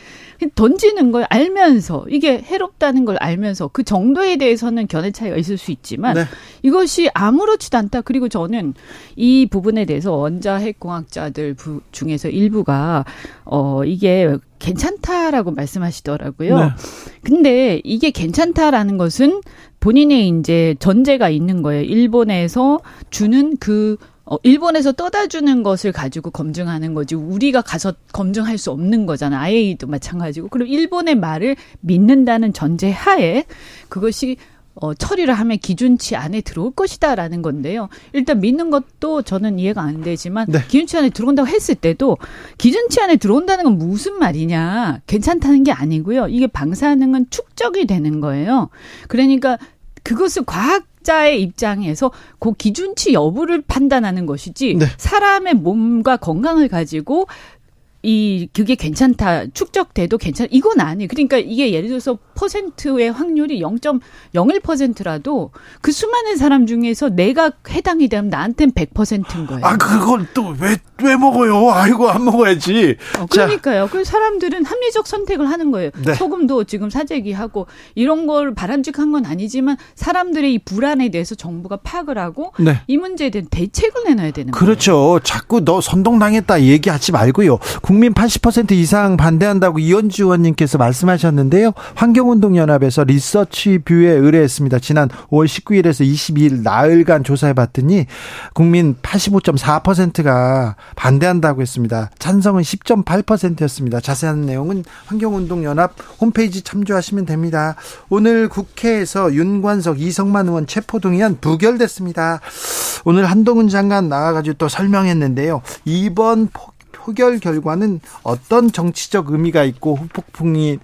던지는 걸 알면서 이게 해롭다는 걸 알면서 그 정도에 대해서는 견해 차이가 있을 수 있지만 네. 이것이 아무렇지도 않다. 그리고 저는 이 부분에 대해서 원자 핵공학자들 중에서 일부가 어 이게 괜찮다라고 말씀하시더라고요. 네. 근데 이게 괜찮다라는 것은 본인의 이제 전제가 있는 거예요. 일본에서 주는 그 어, 일본에서 떠다 주는 것을 가지고 검증하는 거지 우리가 가서 검증할 수 없는 거잖아. IAEA도 마찬가지고. 그리고 일본의 말을 믿는다는 전제 하에 그것이 어, 처리를 하면 기준치 안에 들어올 것이다라는 건데요. 일단 믿는 것도 저는 이해가 안 되지만 네. 기준치 안에 들어온다고 했을 때도 기준치 안에 들어온다는 건 무슨 말이냐. 괜찮다는 게 아니고요. 이게 방사능은 축적이 되는 거예요. 그러니까 그것을 과학 자의 입장에서 그 기준치 여부를 판단하는 것이지 네. 사람의 몸과 건강을 가지고 이 그게 괜찮다 축적돼도 괜찮 이건 아니에요. 그러니까 이게 예를 들어서 퍼센트의 확률이 0.01%라도 그 수많은 사람 중에서 내가 해당이 되면 나한텐 100%인 거예요. 아 그걸 또 왜 왜 먹어요? 아이고 안 먹어야지. 어, 그러니까요. 그 사람들은 합리적 선택을 하는 거예요. 네. 소금도 지금 사재기하고 이런 걸 바람직한 건 아니지만 사람들의 이 불안에 대해서 정부가 파악을 하고 네. 이 문제에 대한 대책을 내놔야 되는 그렇죠. 거예요. 그렇죠. 자꾸 너 선동당했다 얘기하지 말고요. 국민 80% 이상 반대한다고 이언주 의원님께서 말씀하셨는데요. 환경운동연합에서 리서치 뷰에 의뢰했습니다. 지난 5월 19일에서 22일 나흘간 조사해 봤더니 국민 85.4%가 반대한다고 했습니다. 찬성은 10.8%였습니다. 자세한 내용은 환경운동연합 홈페이지 참조하시면 됩니다. 오늘 국회에서 윤관석, 이성만 의원 체포동의안 부결됐습니다. 오늘 한동훈 장관 나와가지고 또 설명했는데요. 이번 표결 결과는 어떤 정치적 의미가 있고 후폭풍이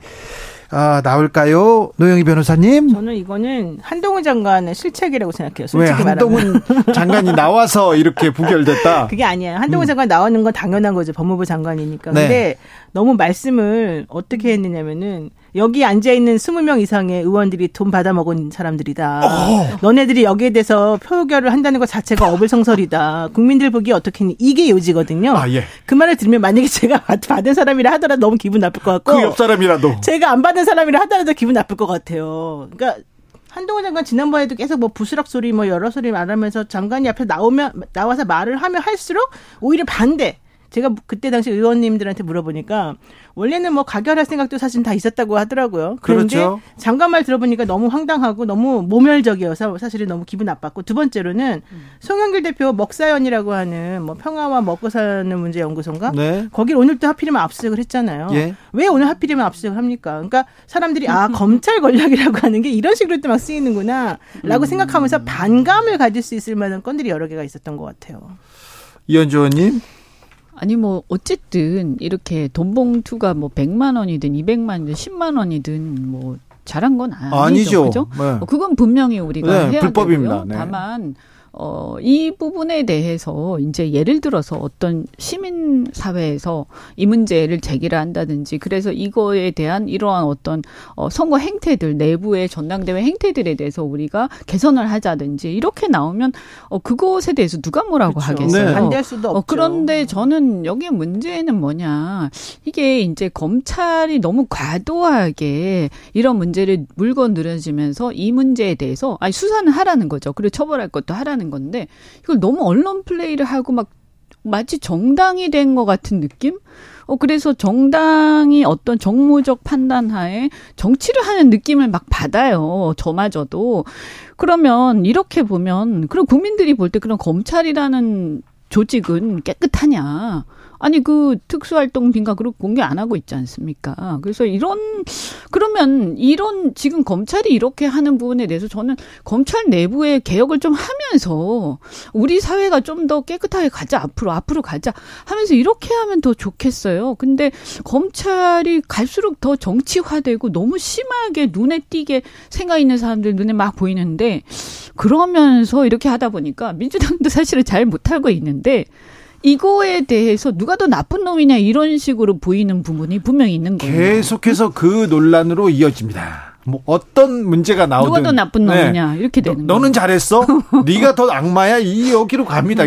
아, 나올까요? 노영희 변호사님? 저는 이거는 한동훈 장관의 실책이라고 생각해요. 솔직히 왜 한동훈 말하면. 장관이 나와서 이렇게 부결됐다? 그게 아니에요. 한동훈 음. 장관 나오는 건 당연한 거죠. 법무부 장관이니까. 네. 근데 너무 말씀을 어떻게 했느냐면은 여기 앉아 있는 20명 이상의 의원들이 돈 받아 먹은 사람들이다. 어. 너네들이 여기에 대해서 표결을 한다는 것 자체가 어불성설이다. 국민들 보기에 어떻게 이게 요지거든요. 아, 예. 그 말을 들으면 만약에 제가 받은 사람이라 하더라도 너무 기분 나쁠 것 같고 그 옆 사람이라도 제가 안 받은 사람이라 하더라도 기분 나쁠 것 같아요. 그러니까 한동훈 장관 지난번에도 계속 뭐 부스럭 소리 뭐 여러 소리 말하면서 장관이 앞에 나오면 나와서 말을 하면 할수록 오히려 반대. 제가 그때 당시 의원님들한테 물어보니까 원래는 뭐 가결할 생각도 사실 다 있었다고 하더라고요. 그런데 그렇죠. 장관 말 들어보니까 너무 황당하고 너무 모멸적이어서 사실은 너무 기분 나빴고 두 번째로는 음. 송영길 대표 먹사연이라고 하는 뭐 평화와 먹고 사는 문제 연구소인가? 네. 거길 오늘 또 하필이면 압수수색을 했잖아요. 예. 왜 오늘 하필이면 압수수색을 합니까? 그러니까 사람들이 아 검찰 권력이라고 하는 게 이런 식으로 또 막 쓰이는구나라고 음. 생각하면서 반감을 가질 수 있을 만한 건들이 여러 개가 있었던 것 같아요. 이현주 의원님. 아니 뭐 어쨌든 이렇게 돈 봉투가 뭐 100만 원이든 200만 원이든 10만 원이든 뭐 잘한 건 아니죠. 아니죠. 그죠? 네. 뭐 그건 분명히 우리가 네, 해야 불법입니다. 되고요. 네. 다만 어, 이 부분에 대해서 이제 예를 들어서 어떤 시민 사회에서 이 문제를 제기를 한다든지 그래서 이거에 대한 이러한 어떤 어, 선거 행태들 내부의 전당대회 행태들에 대해서 우리가 개선을 하자든지 이렇게 나오면 어, 그것에 대해서 누가 뭐라고 그렇죠. 하겠어요. 네. 반대할 수도 없죠. 어, 그런데 저는 여기 문제는 뭐냐 이게 이제 검찰이 너무 과도하게 이런 문제를 물건 늘어지면서 이 문제에 대해서 아니 수사는 하라는 거죠. 그리고 처벌할 것도 하라는 하는 건데 이걸 너무 언론 플레이를 하고 막 마치 정당이 된 것 같은 느낌? 어, 그래서 정당이 어떤 정무적 판단 하에 정치를 하는 느낌을 막 받아요. 저마저도. 그러면 이렇게 보면, 그럼 국민들이 볼 때 그런 검찰이라는 조직은 깨끗하냐? 아니 그 특수활동비인가 그렇게 공개 안 하고 있지 않습니까? 그래서 이런 그러면 이런 지금 검찰이 이렇게 하는 부분에 대해서 저는 검찰 내부의 개혁을 좀 하면서 우리 사회가 좀 더 깨끗하게 가자 앞으로 앞으로 가자 하면서 이렇게 하면 더 좋겠어요. 근데 검찰이 갈수록 더 정치화되고 너무 심하게 눈에 띄게 생각 있는 사람들 눈에 막 보이는데 그러면서 이렇게 하다 보니까 민주당도 사실은 잘 못하고 있는데 이거에 대해서 누가 더 나쁜 놈이냐 이런 식으로 보이는 부분이 분명히 있는 거예요. 계속해서 그 논란으로 이어집니다. 뭐 어떤 문제가 나오든 누가 더 나쁜 네. 놈이냐 네. 이렇게 되는 너, 는 잘했어? 네가 더 악마야? 이 여기로 갑니다.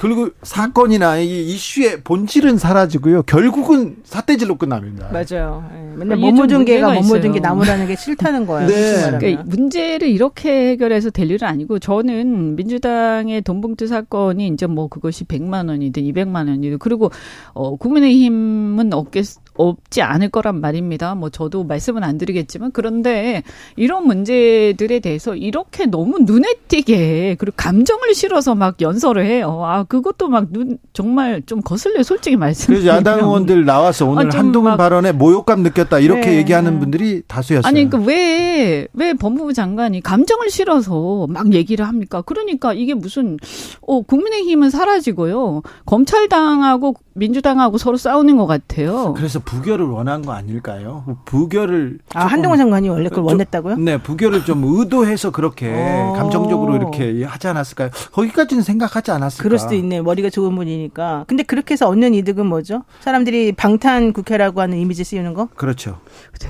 그리고 사건이나 이 이슈의 본질은 사라지고요. 결국은 사태질로 끝납니다. 맞아요. 네. 맨날 못 묻은 개가 못 묻은 게 나무라는 게 싫다는 거예요. 네. 그러니까 문제를 이렇게 해결해서 될 일은 아니고 저는 민주당의 돈봉투 사건이 이제 뭐 그것이 100만 원이든 200만 원이든 그리고 어 국민의힘은 없겠 없지 않을 거란 말입니다. 뭐 저도 말씀은 안 드리겠지만 그런데 이런 문제들에 대해서 이렇게 너무 눈에 띄게 그리고 감정을 실어서 막 연설을 해요. 아 그것도 막 눈 정말 좀 거슬려 솔직히 말씀드리면. 그래서 야당 의원들 나와서 오늘 아, 한동훈 발언에 모욕감 느꼈다 이렇게 네. 얘기하는 분들이 다수였어요. 아니 그러니까 왜왜 왜 법무부 장관이 감정을 실어서 막 얘기를 합니까? 그러니까 이게 무슨 어 국민의힘은 사라지고요 검찰당하고 민주당하고 서로 싸우는 것 같아요. 그래서 부결을 원한 거 아닐까요? 부결을 아 한동훈 장관이 원래 그걸 원했다고요? 네, 부결을 좀 의도해서 그렇게 어. 감정적으로 이렇게 하지 않았을까요? 거기까지는 생각하지 않았을까? 그럴 수도 있네. 머리가 좋은 분이니까. 근데 그렇게 해서 얻는 이득은 뭐죠? 사람들이 방탄 국회라고 하는 이미지 씌우는 거? 그렇죠.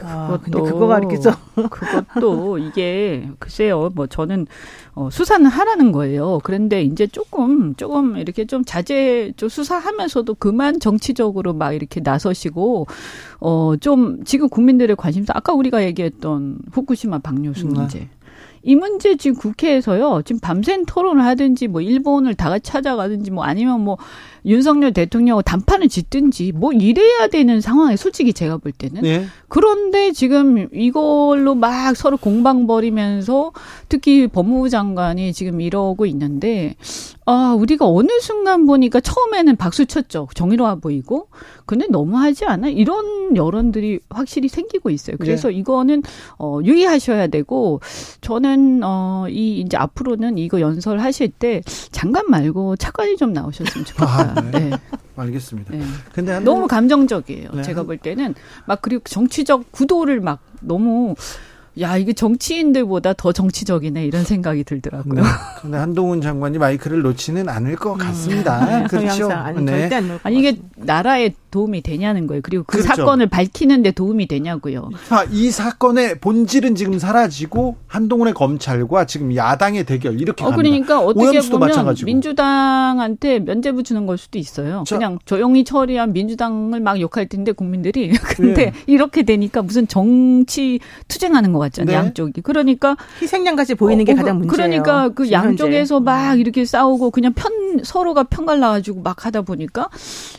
아, 근데 그거가 이렇게 써. 그것도 이게 글쎄요. 뭐 저는 어, 수사는 하라는 거예요. 그런데 이제 조금 조금 이렇게 좀 자제 좀 수사하면서도 그만 정치적으로 막 이렇게 나서시고 어 좀 지금 국민들의 관심사 아까 우리가 얘기했던 후쿠시마 방류수 네. 문제. 이 문제 지금 국회에서요. 지금 밤샘 토론을 하든지 뭐 일본을 다 같이 찾아가든지 뭐 아니면 뭐 윤석열 대통령하고 단판을 짓든지 뭐 이래야 되는 상황에 솔직히 제가 볼 때는 네. 그런데 지금 이걸로 막 서로 공방 벌이면서 특히 법무부 장관이 지금 이러고 있는데 아 우리가 어느 순간 보니까 처음에는 박수 쳤죠 정의로워 보이고 근데 너무하지 않아 이런 여론들이 확실히 생기고 있어요 그래서 네. 이거는 어 유의하셔야 되고 저는 어이 이제 앞으로는 이거 연설하실 때 장관 말고 차관이 좀 나오셨으면 좋겠다. 아, 네. 네. 알겠습니다. 네. 근데 한... 너무 감정적이에요. 네. 제가 볼 때는 막 그리고 정치적 구도를 막 너무 야, 이게 정치인들보다 더 정치적이네 이런 생각이 들더라고요. 네. 근데 한동훈 장관이 마이크를 놓지는 않을 것 같습니다. 음. 그렇죠. 아니, 네. 절대 안 아니 이게 나라에 도움이 되냐는 거예요. 그리고 그 그렇죠. 사건을 밝히는데 도움이 되냐고요. 아, 이 사건의 본질은 지금 사라지고 한동훈의 검찰과 지금 야당의 대결 이렇게 어, 갑니다. 그러니까 어떻게 보면 마찬가지고. 민주당한테 면죄부 주는 걸 수도 있어요. 자, 그냥 조용히 처리한 민주당을 막 욕할 텐데 국민들이 근데 네. 이렇게 되니까 무슨 정치 투쟁하는 것 같잖아요. 네. 양쪽이. 그러니까 희생양같이 보이는 어, 게 가장 문제예요. 그러니까 그 양쪽에서 현재. 막 이렇게 싸우고 그냥 편 서로가 편갈라 가지고 막 하다 보니까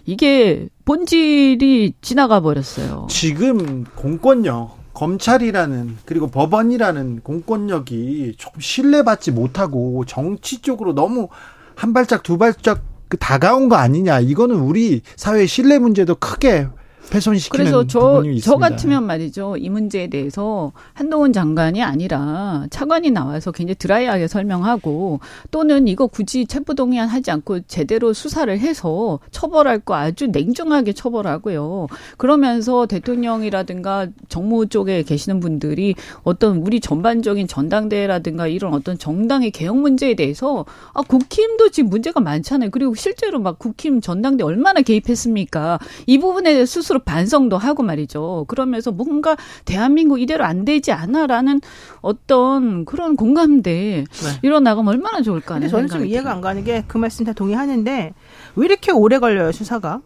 이게 본질이 지나가 버렸어요. 지금 공권력 검찰이라는 그리고 법원이라는 공권력이 조금 신뢰받지 못하고 정치 쪽으로 너무 한 발짝 두 발짝 그 다가온 거 아니냐. 이거는 우리 사회 신뢰 문제도 크게 훼손시키는 그래서 저, 저 같으면 말이죠. 이 문제에 대해서 한동훈 장관이 아니라 차관이 나와서 굉장히 드라이하게 설명하고 또는 이거 굳이 체포동의안 하지 않고 제대로 수사를 해서 처벌할 거 아주 냉정하게 처벌하고요. 그러면서 대통령이라든가 정무 쪽에 계시는 분들이 어떤 우리 전반적인 전당대회라든가 이런 어떤 정당의 개혁 문제에 대해서 아, 국힘도 지금 문제가 많잖아요. 그리고 실제로 막 국힘 전당대 얼마나 개입했습니까? 이 부분에 스스로 반성도 하고 말이죠. 그러면서 뭔가 대한민국 이대로 안 되지 않아라는 어떤 그런 공감대 네. 일어나가면 얼마나 좋을까 하는 저는 좀 이해가 안 가는 게 그 말씀 다 동의하는데 왜 이렇게 오래 걸려요 수사가?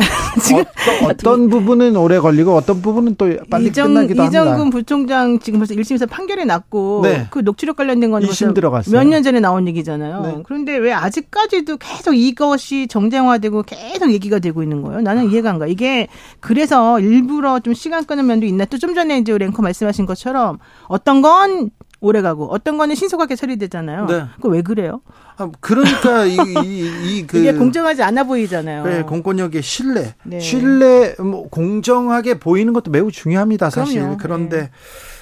지금 어떤, 어떤 부분은 오래 걸리고 어떤 부분은 또 빨리 이정, 끝나기도 합니다. 이정근 부총장 지금 벌써 1심에서 판결이 났고 네. 그 녹취록 관련된 건몇년 전에 나온 얘기잖아요. 네. 그런데 왜 아직까지도 계속 이것이 정쟁화되고 계속 얘기가 되고 있는 거예요? 나는 이해가 안 가. 이게 그래서 일부러 좀 시간 끄는 면도 있나? 또 좀 전에 이제 랭커 말씀하신 것처럼 어떤 건 오래 가고 어떤 거는 신속하게 처리되잖아요. 네. 그왜 그래요? 아, 그러니까 이, 이, 이 그, 이게 공정하지 않아 보이잖아요. 네, 공권력의 신뢰, 네. 신뢰, 뭐 공정하게 보이는 것도 매우 중요합니다, 사실. 그럼요. 그런데 네.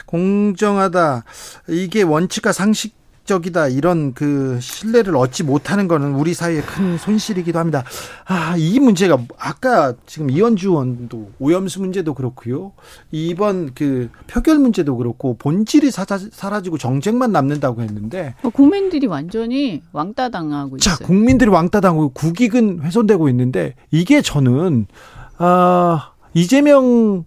공정하다 이게 원칙과 상식 적이다 이런 그 신뢰를 얻지 못하는 거는 우리 사회의 큰 손실이기도 합니다. 아, 이 문제가 아까 지금 이현주 의원도 오염수 문제도 그렇고요. 이번 그 표결 문제도 그렇고 본질이 사라지고 정쟁만 남는다고 했는데 어, 국민들이 완전히 왕따 당하고 있어요. 자, 국민들이 왕따 당하고 국익은 훼손되고 있는데 이게 저는 아, 이재명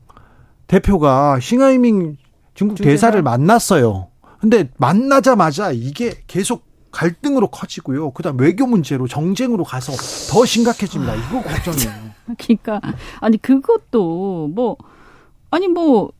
대표가 싱하이밍 중국 대사를 만났어요. 근데 만나자마자 이게 계속 갈등으로 커지고요. 그다음 외교 문제로 정쟁으로 가서 더 심각해집니다. 이거 걱정이에요. 그러니까 아니 그것도 뭐 아니 뭐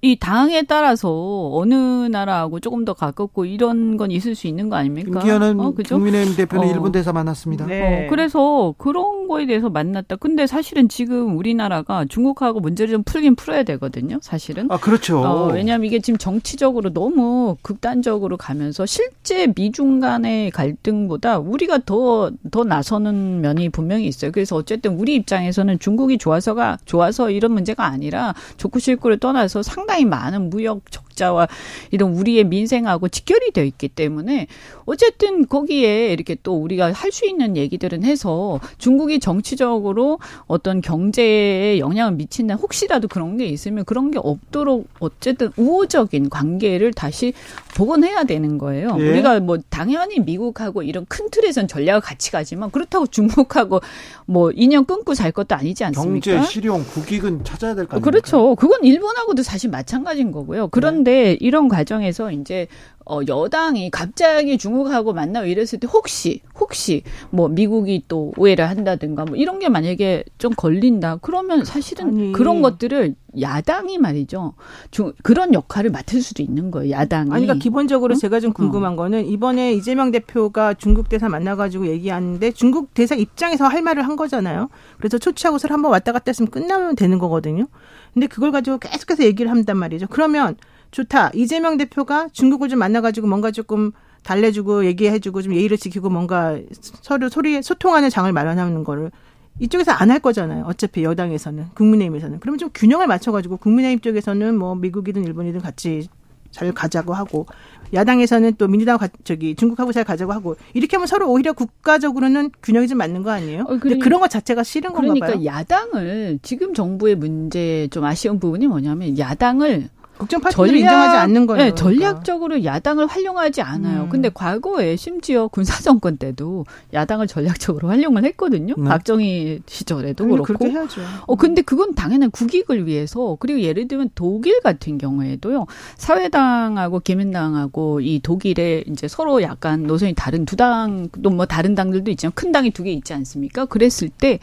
이 당에 따라서 어느 나라하고 조금 더 가깝고 이런 건 있을 수 있는 거 아닙니까? 김기현은 어, 국민의힘 대표는 어. 일본 대사 만났습니다. 네. 어, 그래서 그런 거에 대해서 만났다. 근데 사실은 지금 우리나라가 중국하고 문제를 좀 풀긴 풀어야 되거든요. 사실은. 아 그렇죠. 어, 왜냐하면 이게 지금 정치적으로 너무 극단적으로 가면서 실제 미중 간의 갈등보다 우리가 더더 더 나서는 면이 분명히 있어요. 그래서 어쨌든 우리 입장에서는 중국이 좋아서가 좋아서 이런 문제가 아니라 좋고 싫고를 떠나서 상 상당히 많은 무역 적 자와 이런 우리의 민생하고 직결이 되어 있기 때문에 어쨌든 거기에 이렇게 또 우리가 할 수 있는 얘기들은 해서 중국이 정치적으로 어떤 경제에 영향을 미친다 혹시라도 그런 게 있으면 그런 게 없도록 어쨌든 우호적인 관계를 다시 복원해야 되는 거예요. 예. 우리가 뭐 당연히 미국하고 이런 큰 틀에선 전략을 같이 가지만 그렇다고 중국하고 뭐 인연 끊고 살 것도 아니지 않습니까? 경제 실용 국익은 찾아야 될 거 아닙니까? 그렇죠. 그건 일본하고도 사실 마찬가지인 거고요. 그런데 그런데 이런 과정에서 이제 어, 여당이 갑자기 중국하고 만나고 이랬을 때 혹시, 혹시 뭐 미국이 또 오해를 한다든가 뭐 이런 게 만약에 좀 걸린다. 그러면 사실은 아니. 그런 것들을 야당이 말이죠. 중, 그런 역할을 맡을 수도 있는 거예요. 야당이. 아니, 그러니까 기본적으로 응? 제가 좀 궁금한 어. 거는 이번에 이재명 대표가 중국 대사 만나가지고 얘기하는데 중국 대사 입장에서 할 말을 한 거잖아요. 그래서 초치하고서 한번 왔다 갔다 했으면 끝나면 되는 거거든요. 근데 그걸 가지고 계속해서 얘기를 한단 말이죠. 그러면 좋다. 이재명 대표가 중국을 좀 만나가지고 뭔가 조금 달래주고 얘기해주고 좀 예의를 지키고 뭔가 서로 소리 소통하는 장을 마련하는 거를 이쪽에서 안 할 거잖아요. 어차피 여당에서는 국민의힘에서는 그러면 좀 균형을 맞춰가지고 국민의힘 쪽에서는 뭐 미국이든 일본이든 같이 잘 가자고 하고 야당에서는 또 민주당 저기 중국하고 잘 가자고 하고 이렇게 하면 서로 오히려 국가적으로는 균형이 좀 맞는 거 아니에요? 어, 그러니까, 그런 것 자체가 싫은 건가 그러니까 봐요. 그러니까 야당을 지금 정부의 문제 좀 아쉬운 부분이 뭐냐면 야당을 국정 파트너를 인정하지 않는 거예요. 네, 그러니까. 전략적으로 야당을 활용하지 않아요. 음. 근데 과거에 심지어 군사 정권 때도 야당을 전략적으로 활용을 했거든요. 네. 박정희 시절에도 그렇고. 그렇게 해야죠. 어 근데 그건 당연한 국익을 위해서 그리고 예를 들면 독일 같은 경우에도요. 사회당하고 기민당하고 이 독일에 이제 서로 약간 노선이 다른 두 당도 뭐 다른 당들도 있지만 큰 당이 두 개 있지 않습니까? 그랬을 때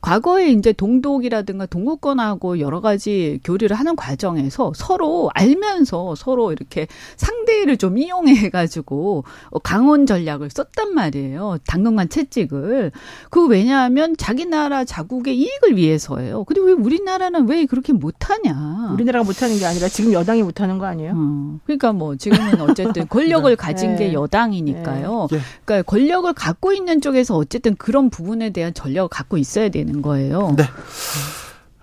과거에 이제 동독이라든가 동구권하고 여러 가지 교류를 하는 과정에서 서로 알면서 서로 이렇게 상대를 좀 이용해 가지고 강원 전략을 썼단 말이에요. 당분간 채찍을. 그 왜냐하면 자기 나라 자국의 이익을 위해서예요. 근데 왜 우리나라는 왜 그렇게 못하냐? 우리나라가 못하는 게 아니라 지금 여당이 못하는 거 아니에요? 어, 그러니까 뭐 지금은 어쨌든 권력을 네. 가진 게 네. 여당이니까요. 네. 그러니까 권력을 갖고 있는 쪽에서 어쨌든 그런 부분에 대한 전략을 갖고 있어야 되는 거예요. 네.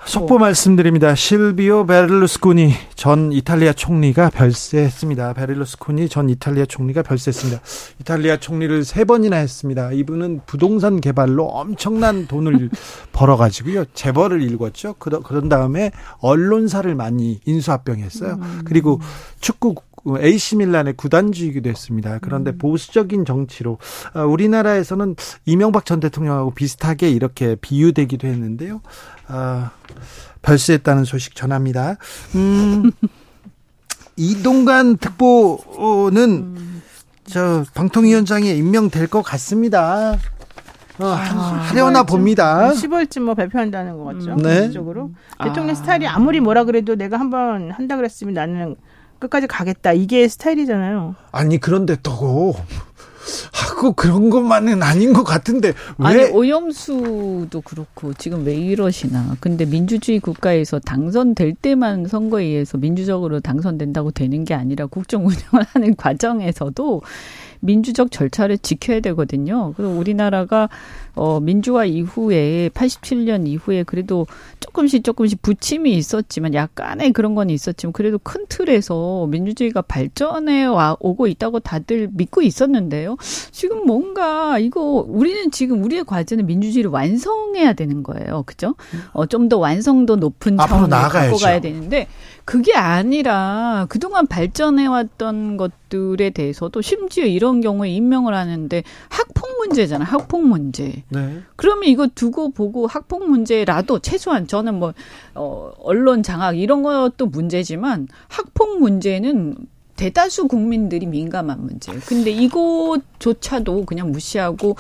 속보 말씀드립니다. 실비오 베를루스코니 전 이탈리아 총리가 별세했습니다. 베를루스코니 전 이탈리아 총리가 별세했습니다. 이탈리아 총리를 세 번이나 했습니다. 이분은 부동산 개발로 엄청난 돈을 벌어가지고요. 재벌을 일궜죠. 그런 다음에 언론사를 많이 인수합병했어요. 음. 그리고 축구 AC 밀란의 구단주이기도 했습니다. 그런데 음. 보수적인 정치로 어, 우리나라에서는 이명박 전 대통령하고 비슷하게 이렇게 비유되기도 했는데요. 아, 별세했다는 소식 전합니다. 음, 이동관 특보는 음. 저 방통위원장에 임명될 것 같습니다. 어, 아, 하려나 봅니다. 10월쯤 뭐 발표한다는 것 같죠. 음, 네. 적으로 대통령 아. 스타일이 아무리 뭐라 그래도 내가 한번 한다 그랬으면 나는 끝까지 가겠다. 이게 스타일이잖아요. 아니 그런데 또 하고 그런 것만은 아닌 것 같은데 왜? 아니 오염수도 그렇고 지금 왜 이러시나? 근데 민주주의 국가에서 당선될 때만 선거에 의해서 민주적으로 당선된다고 되는 게 아니라 국정 운영을 하는 과정에서도 민주적 절차를 지켜야 되거든요. 그래서 우리나라가 어 민주화 이후에 87년 이후에 그래도 조금씩 조금씩 부침이 있었지만 약간의 그런 건 있었지만 그래도 큰 틀에서 민주주의가 발전해 와 오고 있다고 다들 믿고 있었는데요. 지금 뭔가 이거 우리는 지금 우리의 과제는 민주주의를 완성해야 되는 거예요. 그죠? 어 좀 더 완성도 높은 차원으로 갖고 가야 되는데 그게 아니라 그동안 발전해왔던 것들에 대해서도 심지어 이런 경우에 임명을 하는데 학폭 문제잖아요. 학폭 문제. 네. 그러면 이거 두고 보고 학폭 문제라도 최소한 저는 뭐, 어, 언론 장악 이런 것도 문제지만 학폭 문제는 대다수 국민들이 민감한 문제. 근데 이것조차도 그냥 무시하고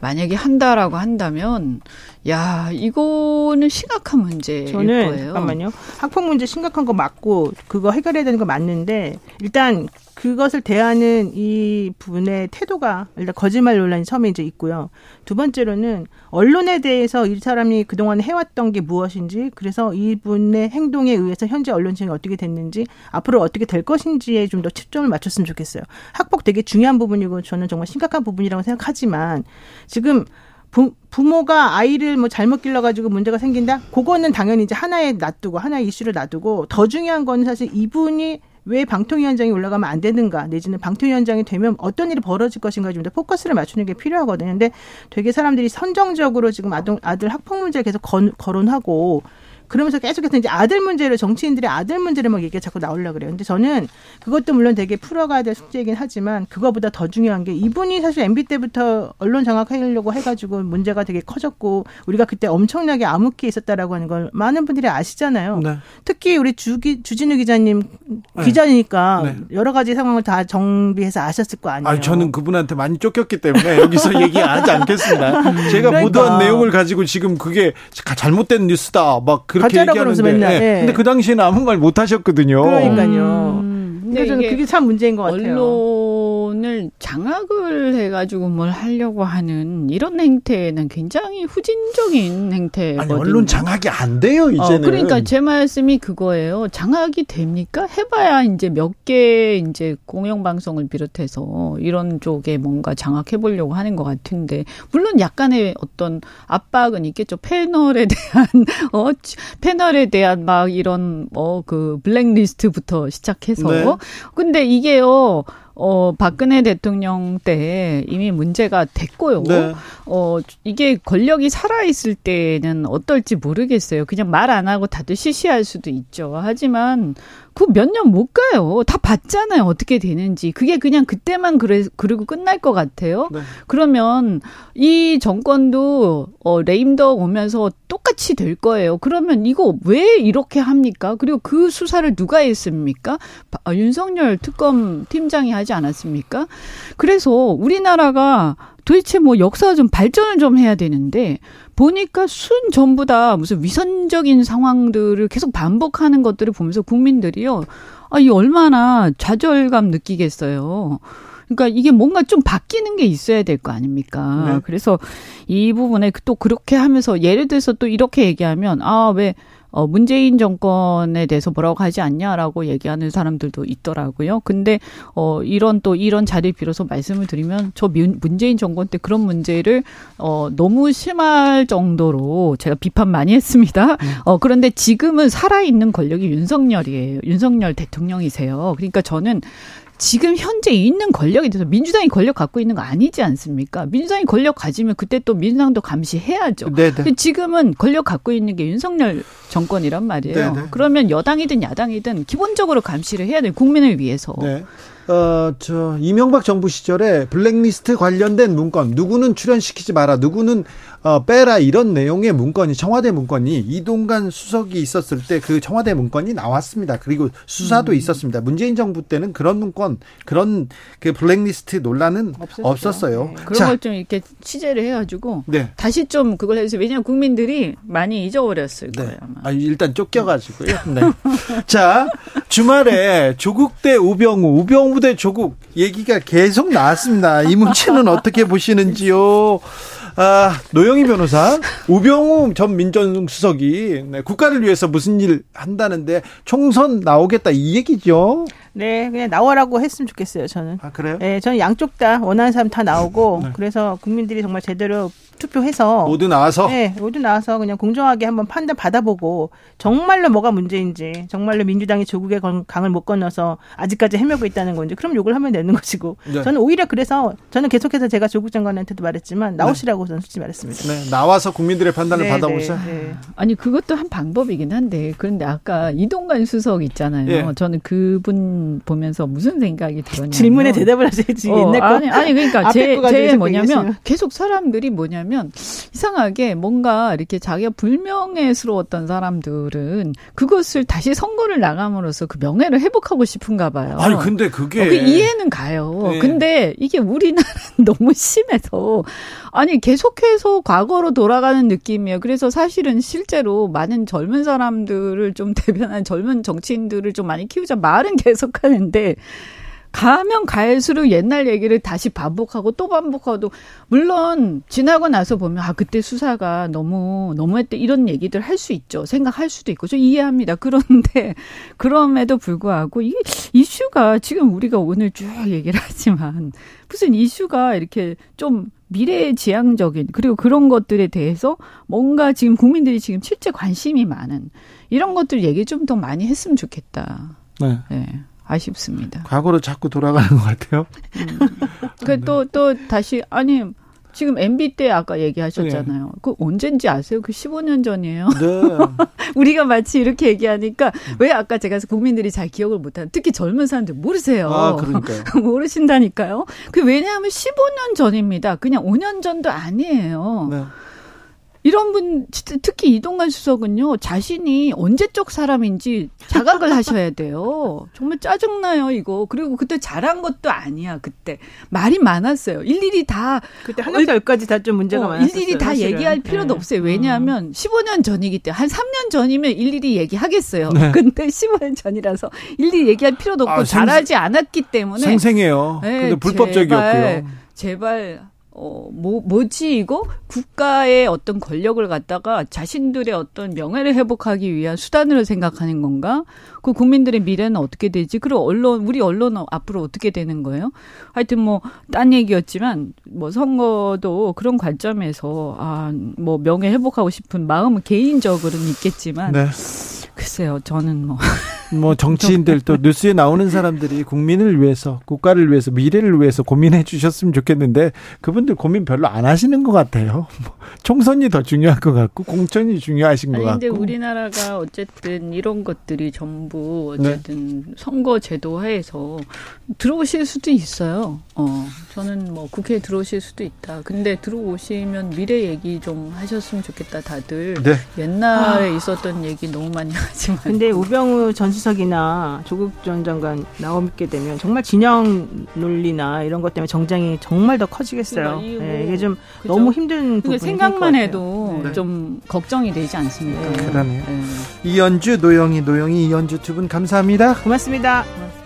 만약에 한다라고 한다면 야 이거는 심각한 문제일 저는, 거예요. 잠깐만요. 학폭 문제 심각한 거 맞고 그거 해결해야 되는 거 맞는데 일단 그것을 대하는 이 부분의 태도가 일단 거짓말 논란이 처음에 이제 있고요. 두 번째로는 언론에 대해서 이 사람이 그동안 해왔던 게 무엇인지 그래서 이분의 행동에 의해서 현재 언론층이 어떻게 됐는지 앞으로 어떻게 될 것인지에 좀 더 초점을 맞췄으면 좋겠어요. 학폭 되게 중요한 부분이고 저는 정말 심각한 부분이라고 생각하지만 지금 부, 부모가 아이를 뭐 잘못 길러가지고 문제가 생긴다? 그거는 당연히 이제 하나에 놔두고, 하나의 이슈를 놔두고, 더 중요한 건 사실 이분이 왜 방통위원장이 올라가면 안 되는가 내지는 방통위원장이 되면 어떤 일이 벌어질 것인가 좀 더 포커스를 맞추는 게 필요하거든요. 근데 되게 사람들이 선정적으로 지금 아동, 아들 학폭 문제를 계속 건, 거론하고 그러면서 계속해서 이제 아들 문제를 정치인들의 아들 문제를 막 얘기가 자꾸 나오려 그래요. 근데 저는 그것도 물론 되게 풀어가야 될 숙제이긴 하지만 그거보다 더 중요한 게 이분이 사실 MB 때부터 언론 장악하려고 해가지고 문제가 되게 커졌고 우리가 그때 엄청나게 암흑기에 있었다라고 하는 걸 많은 분들이 아시잖아요. 네. 특히 우리 주기 주진우 기자님 네. 기자니까 네. 여러 가지 상황을 다 정비해서 아셨을 거 아니에요. 아, 저는 그분한테 많이 쫓겼기 때문에 여기서 얘기하지 않겠습니다. 제가 그러니까. 보도한 내용을 가지고 지금 그게 잘못된 뉴스다 막 그 렇게 얘기하는데 맨날, 네. 근데 그 당시에는 아무 말 못 하셨거든요. 그러니까요. 음. 근데 저는 그게 참 문제인 것 같아요. 언론을 장악을 해가지고 뭘 하려고 하는 이런 행태는 굉장히 후진적인 행태거든요. 아니, 언론 장악이 안 돼요 어, 이제는. 어, 그러니까 제 말씀이 그거예요. 장악이 됩니까? 해봐야 이제 몇 개 이제 공영방송을 비롯해서 이런 쪽에 뭔가 장악해 보려고 하는 것 같은데 물론 약간의 어떤 압박은 있겠죠. 패널에 대한 어 패널에 대한 막 이런 뭐그 블랙리스트부터 시작해서. 네. 근데 이게요. 어, 박근혜 대통령 때 이미 문제가 됐고요. 네. 어, 이게 권력이 살아있을 때는 어떨지 모르겠어요. 그냥 말 안 하고 다들 시시할 수도 있죠. 하지만 그 몇 년 못 가요. 다 봤잖아요. 어떻게 되는지. 그게 그냥 그때만 그래, 그리고 끝날 것 같아요. 네. 그러면 이 정권도 어, 레임덕 오면서 똑같이 될 거예요. 그러면 이거 왜 이렇게 합니까? 그리고 그 수사를 누가 했습니까? 아, 윤석열 특검 팀장이 하지 않았습니까? 그래서 우리나라가 도대체 뭐 역사 좀 발전을 좀 해야 되는데 보니까 순 전부 다 무슨 위선적인 상황들을 계속 반복하는 것들을 보면서 국민들이요. 아, 이 얼마나 좌절감 느끼겠어요. 그러니까 이게 뭔가 좀 바뀌는 게 있어야 될 거 아닙니까? 네. 그래서 이 부분에 또 그렇게 하면서 예를 들어서 또 이렇게 얘기하면 아, 왜 어, 문재인 정권에 대해서 뭐라고 하지 않냐라고 얘기하는 사람들도 있더라고요. 근데, 어, 이런 또 이런 자리를 빌어서 말씀을 드리면 저 문재인 정권 때 그런 문제를, 어, 너무 심할 정도로 제가 비판 많이 했습니다. 음. 어, 그런데 지금은 살아있는 권력이 윤석열이에요. 윤석열 대통령이세요. 그러니까 저는 지금 현재 있는 권력에 대해서 민주당이 권력 갖고 있는 거 아니지 않습니까? 민주당이 권력 가지면 그때 또 민주당도 감시해야죠. 네네. 네. 지금은 권력 갖고 있는 게 윤석열 정권이란 말이에요. 네네. 네. 그러면 여당이든 야당이든 기본적으로 감시를 해야 돼요. 국민을 위해서. 네. 어, 저, 이명박 정부 시절에 블랙리스트 관련된 문건, 누구는 출연시키지 마라, 누구는 어, 빼라 이런 내용의 문건이 청와대 문건이 이동관 수석이 있었을 때 그 청와대 문건이 나왔습니다. 그리고 수사도 음. 있었습니다. 문재인 정부 때는 그런 문건 그런 그 블랙리스트 논란은 없었죠. 없었어요. 네. 그런 걸 좀 이렇게 취재를 해가지고 네. 다시 좀 그걸 해주세요. 왜냐하면 국민들이 많이 잊어버렸을 네. 거예요. 아마. 아, 일단 쫓겨가지고요. 네. 자 주말에 조국 대 우병우, 우병우 대 조국 얘기가 계속 나왔습니다. 이 문제는 어떻게 보시는지요? 아, 노영희 변호사, 우병우 전 민정수석이 네, 국가를 위해서 무슨 일 한다는데 총선 나오겠다 이 얘기죠. 네, 그냥 나오라고 했으면 좋겠어요, 저는. 아, 그래요? 네, 저는 양쪽 다 원하는 사람 다 나오고, 네. 그래서 국민들이 정말 제대로 투표해서 모두 나와서 네 모두 나와서 그냥 공정하게 한번 판단 받아보고 정말로 뭐가 문제인지 정말로 민주당이 조국의 강을 못 건너서 아직까지 헤매고 있다는 건지 그럼 욕을 하면 되는 것이고 네. 저는 오히려 그래서 저는 계속해서 제가 조국 장관한테도 말했지만 나오시라고 네. 저는 솔직히 말했습니다. 네 나와서 국민들의 판단을 네, 받아보세요. 네, 네. 아니 그것도 한 방법이긴 한데 그런데 아까 이동관 수석 있잖아요. 예. 저는 그분 보면서 무슨 생각이 들었냐면 질문에 대답을 하셔야지 어, 옛날 거 아니 아니 그러니까 제, 제 뭐냐면 계속 사람들이 뭐냐면 이상하게 뭔가 이렇게 자기가 불명예스러웠던 사람들은 그것을 다시 선거를 나감으로써 그 명예를 회복하고 싶은가 봐요. 아니 근데 그게 어, 그 이해는 가요. 네. 근데 이게 우리나라는 너무 심해서 아니 계속해서 과거로 돌아가는 느낌이에요. 그래서 사실은 실제로 많은 젊은 사람들을 좀 대변한 젊은 정치인들을 좀 많이 키우자 말은 계속 하는데 가면 갈수록 옛날 얘기를 다시 반복하고 또 반복하고 물론 지나고 나서 보면 아 그때 수사가 너무 너무했대 이런 얘기들 할 수 있죠 생각할 수도 있고 저 이해합니다 그런데 그럼에도 불구하고 이 이슈가 지금 우리가 오늘 쭉 얘기를 하지만 무슨 이슈가 이렇게 좀 미래지향적인 그리고 그런 것들에 대해서 뭔가 지금 국민들이 지금 실제 관심이 많은 이런 것들 얘기 좀 더 많이 했으면 좋겠다. 네. 네. 아쉽습니다. 과거로 자꾸 돌아가는 것 같아요. 음. 그또 또 다시 아니 지금 MB 때 아까 얘기하셨잖아요. 네. 그 언젠지 아세요? 그 15년 전이에요. 네. 우리가 마치 이렇게 얘기하니까 음. 왜 아까 제가 국민들이 잘 기억을 못하는 특히 젊은 사람들 모르세요. 아, 그러니까요. 모르신다니까요. 그 왜냐하면 15년 전입니다. 그냥 5년 전도 아니에요. 네. 이런 분 특히 이동관 수석은요 자신이 언제적 사람인지 자각을 하셔야 돼요. 정말 짜증나요 이거. 그리고 그때 잘한 것도 아니야 그때 말이 많았어요. 일일이 다 그때 하나부터 열까지 다 좀 문제가 어, 많았어요. 일일이 다 사실은. 얘기할 필요도 네. 없어요. 왜냐하면 음. 15년 전이기 때문에 한 3년 전이면 일일이 얘기하겠어요. 네. 근데 15년 전이라서 일일이 얘기할 필요도 없고 아, 잘하지 않았기 때문에 생생해요. 네, 근데 불법적이었고요. 제발, 제발 어, 뭐, 뭐지, 이거? 국가의 어떤 권력을 갖다가 자신들의 어떤 명예를 회복하기 위한 수단으로 생각하는 건가? 그 국민들의 미래는 어떻게 되지? 그리고 언론, 우리 언론은 앞으로 어떻게 되는 거예요? 하여튼 뭐, 딴 얘기였지만, 뭐, 선거도 그런 관점에서, 아, 뭐, 명예 회복하고 싶은 마음은 개인적으로는 있겠지만, 네. 글쎄요, 저는 뭐. 뭐 정치인들 또 뉴스에 나오는 사람들이 국민을 위해서 국가를 위해서 미래를 위해서 고민해 주셨으면 좋겠는데 그분들 고민 별로 안 하시는 것 같아요. 뭐 총선이 더 중요한 것 같고 공천이 중요하신 아니, 것 같고. 근데 우리나라가 어쨌든 이런 것들이 전부 어쨌든 네. 선거 제도 하에서 들어오실 수도 있어요. 어, 저는 뭐 국회에 들어오실 수도 있다. 근데 들어오시면 미래 얘기 좀 하셨으면 좋겠다. 다들 네. 옛날에 아. 있었던 얘기 너무 많이 하지만. 근데 우병우 전 수석이나 조국 전 장관 나오게 되면 정말 진영 논리나 이런 것 때문에 정장이 정말 더 커지겠어요. 그러니까 네, 이게 좀 그죠? 너무 힘든 부분이 생각만 해도 네. 좀 걱정이 되지 않습니까? 네. 그러네요. 네. 이연주, 노영희, 노영희, 이연주 두 분 감사합니다. 고맙습니다. 고맙습니다.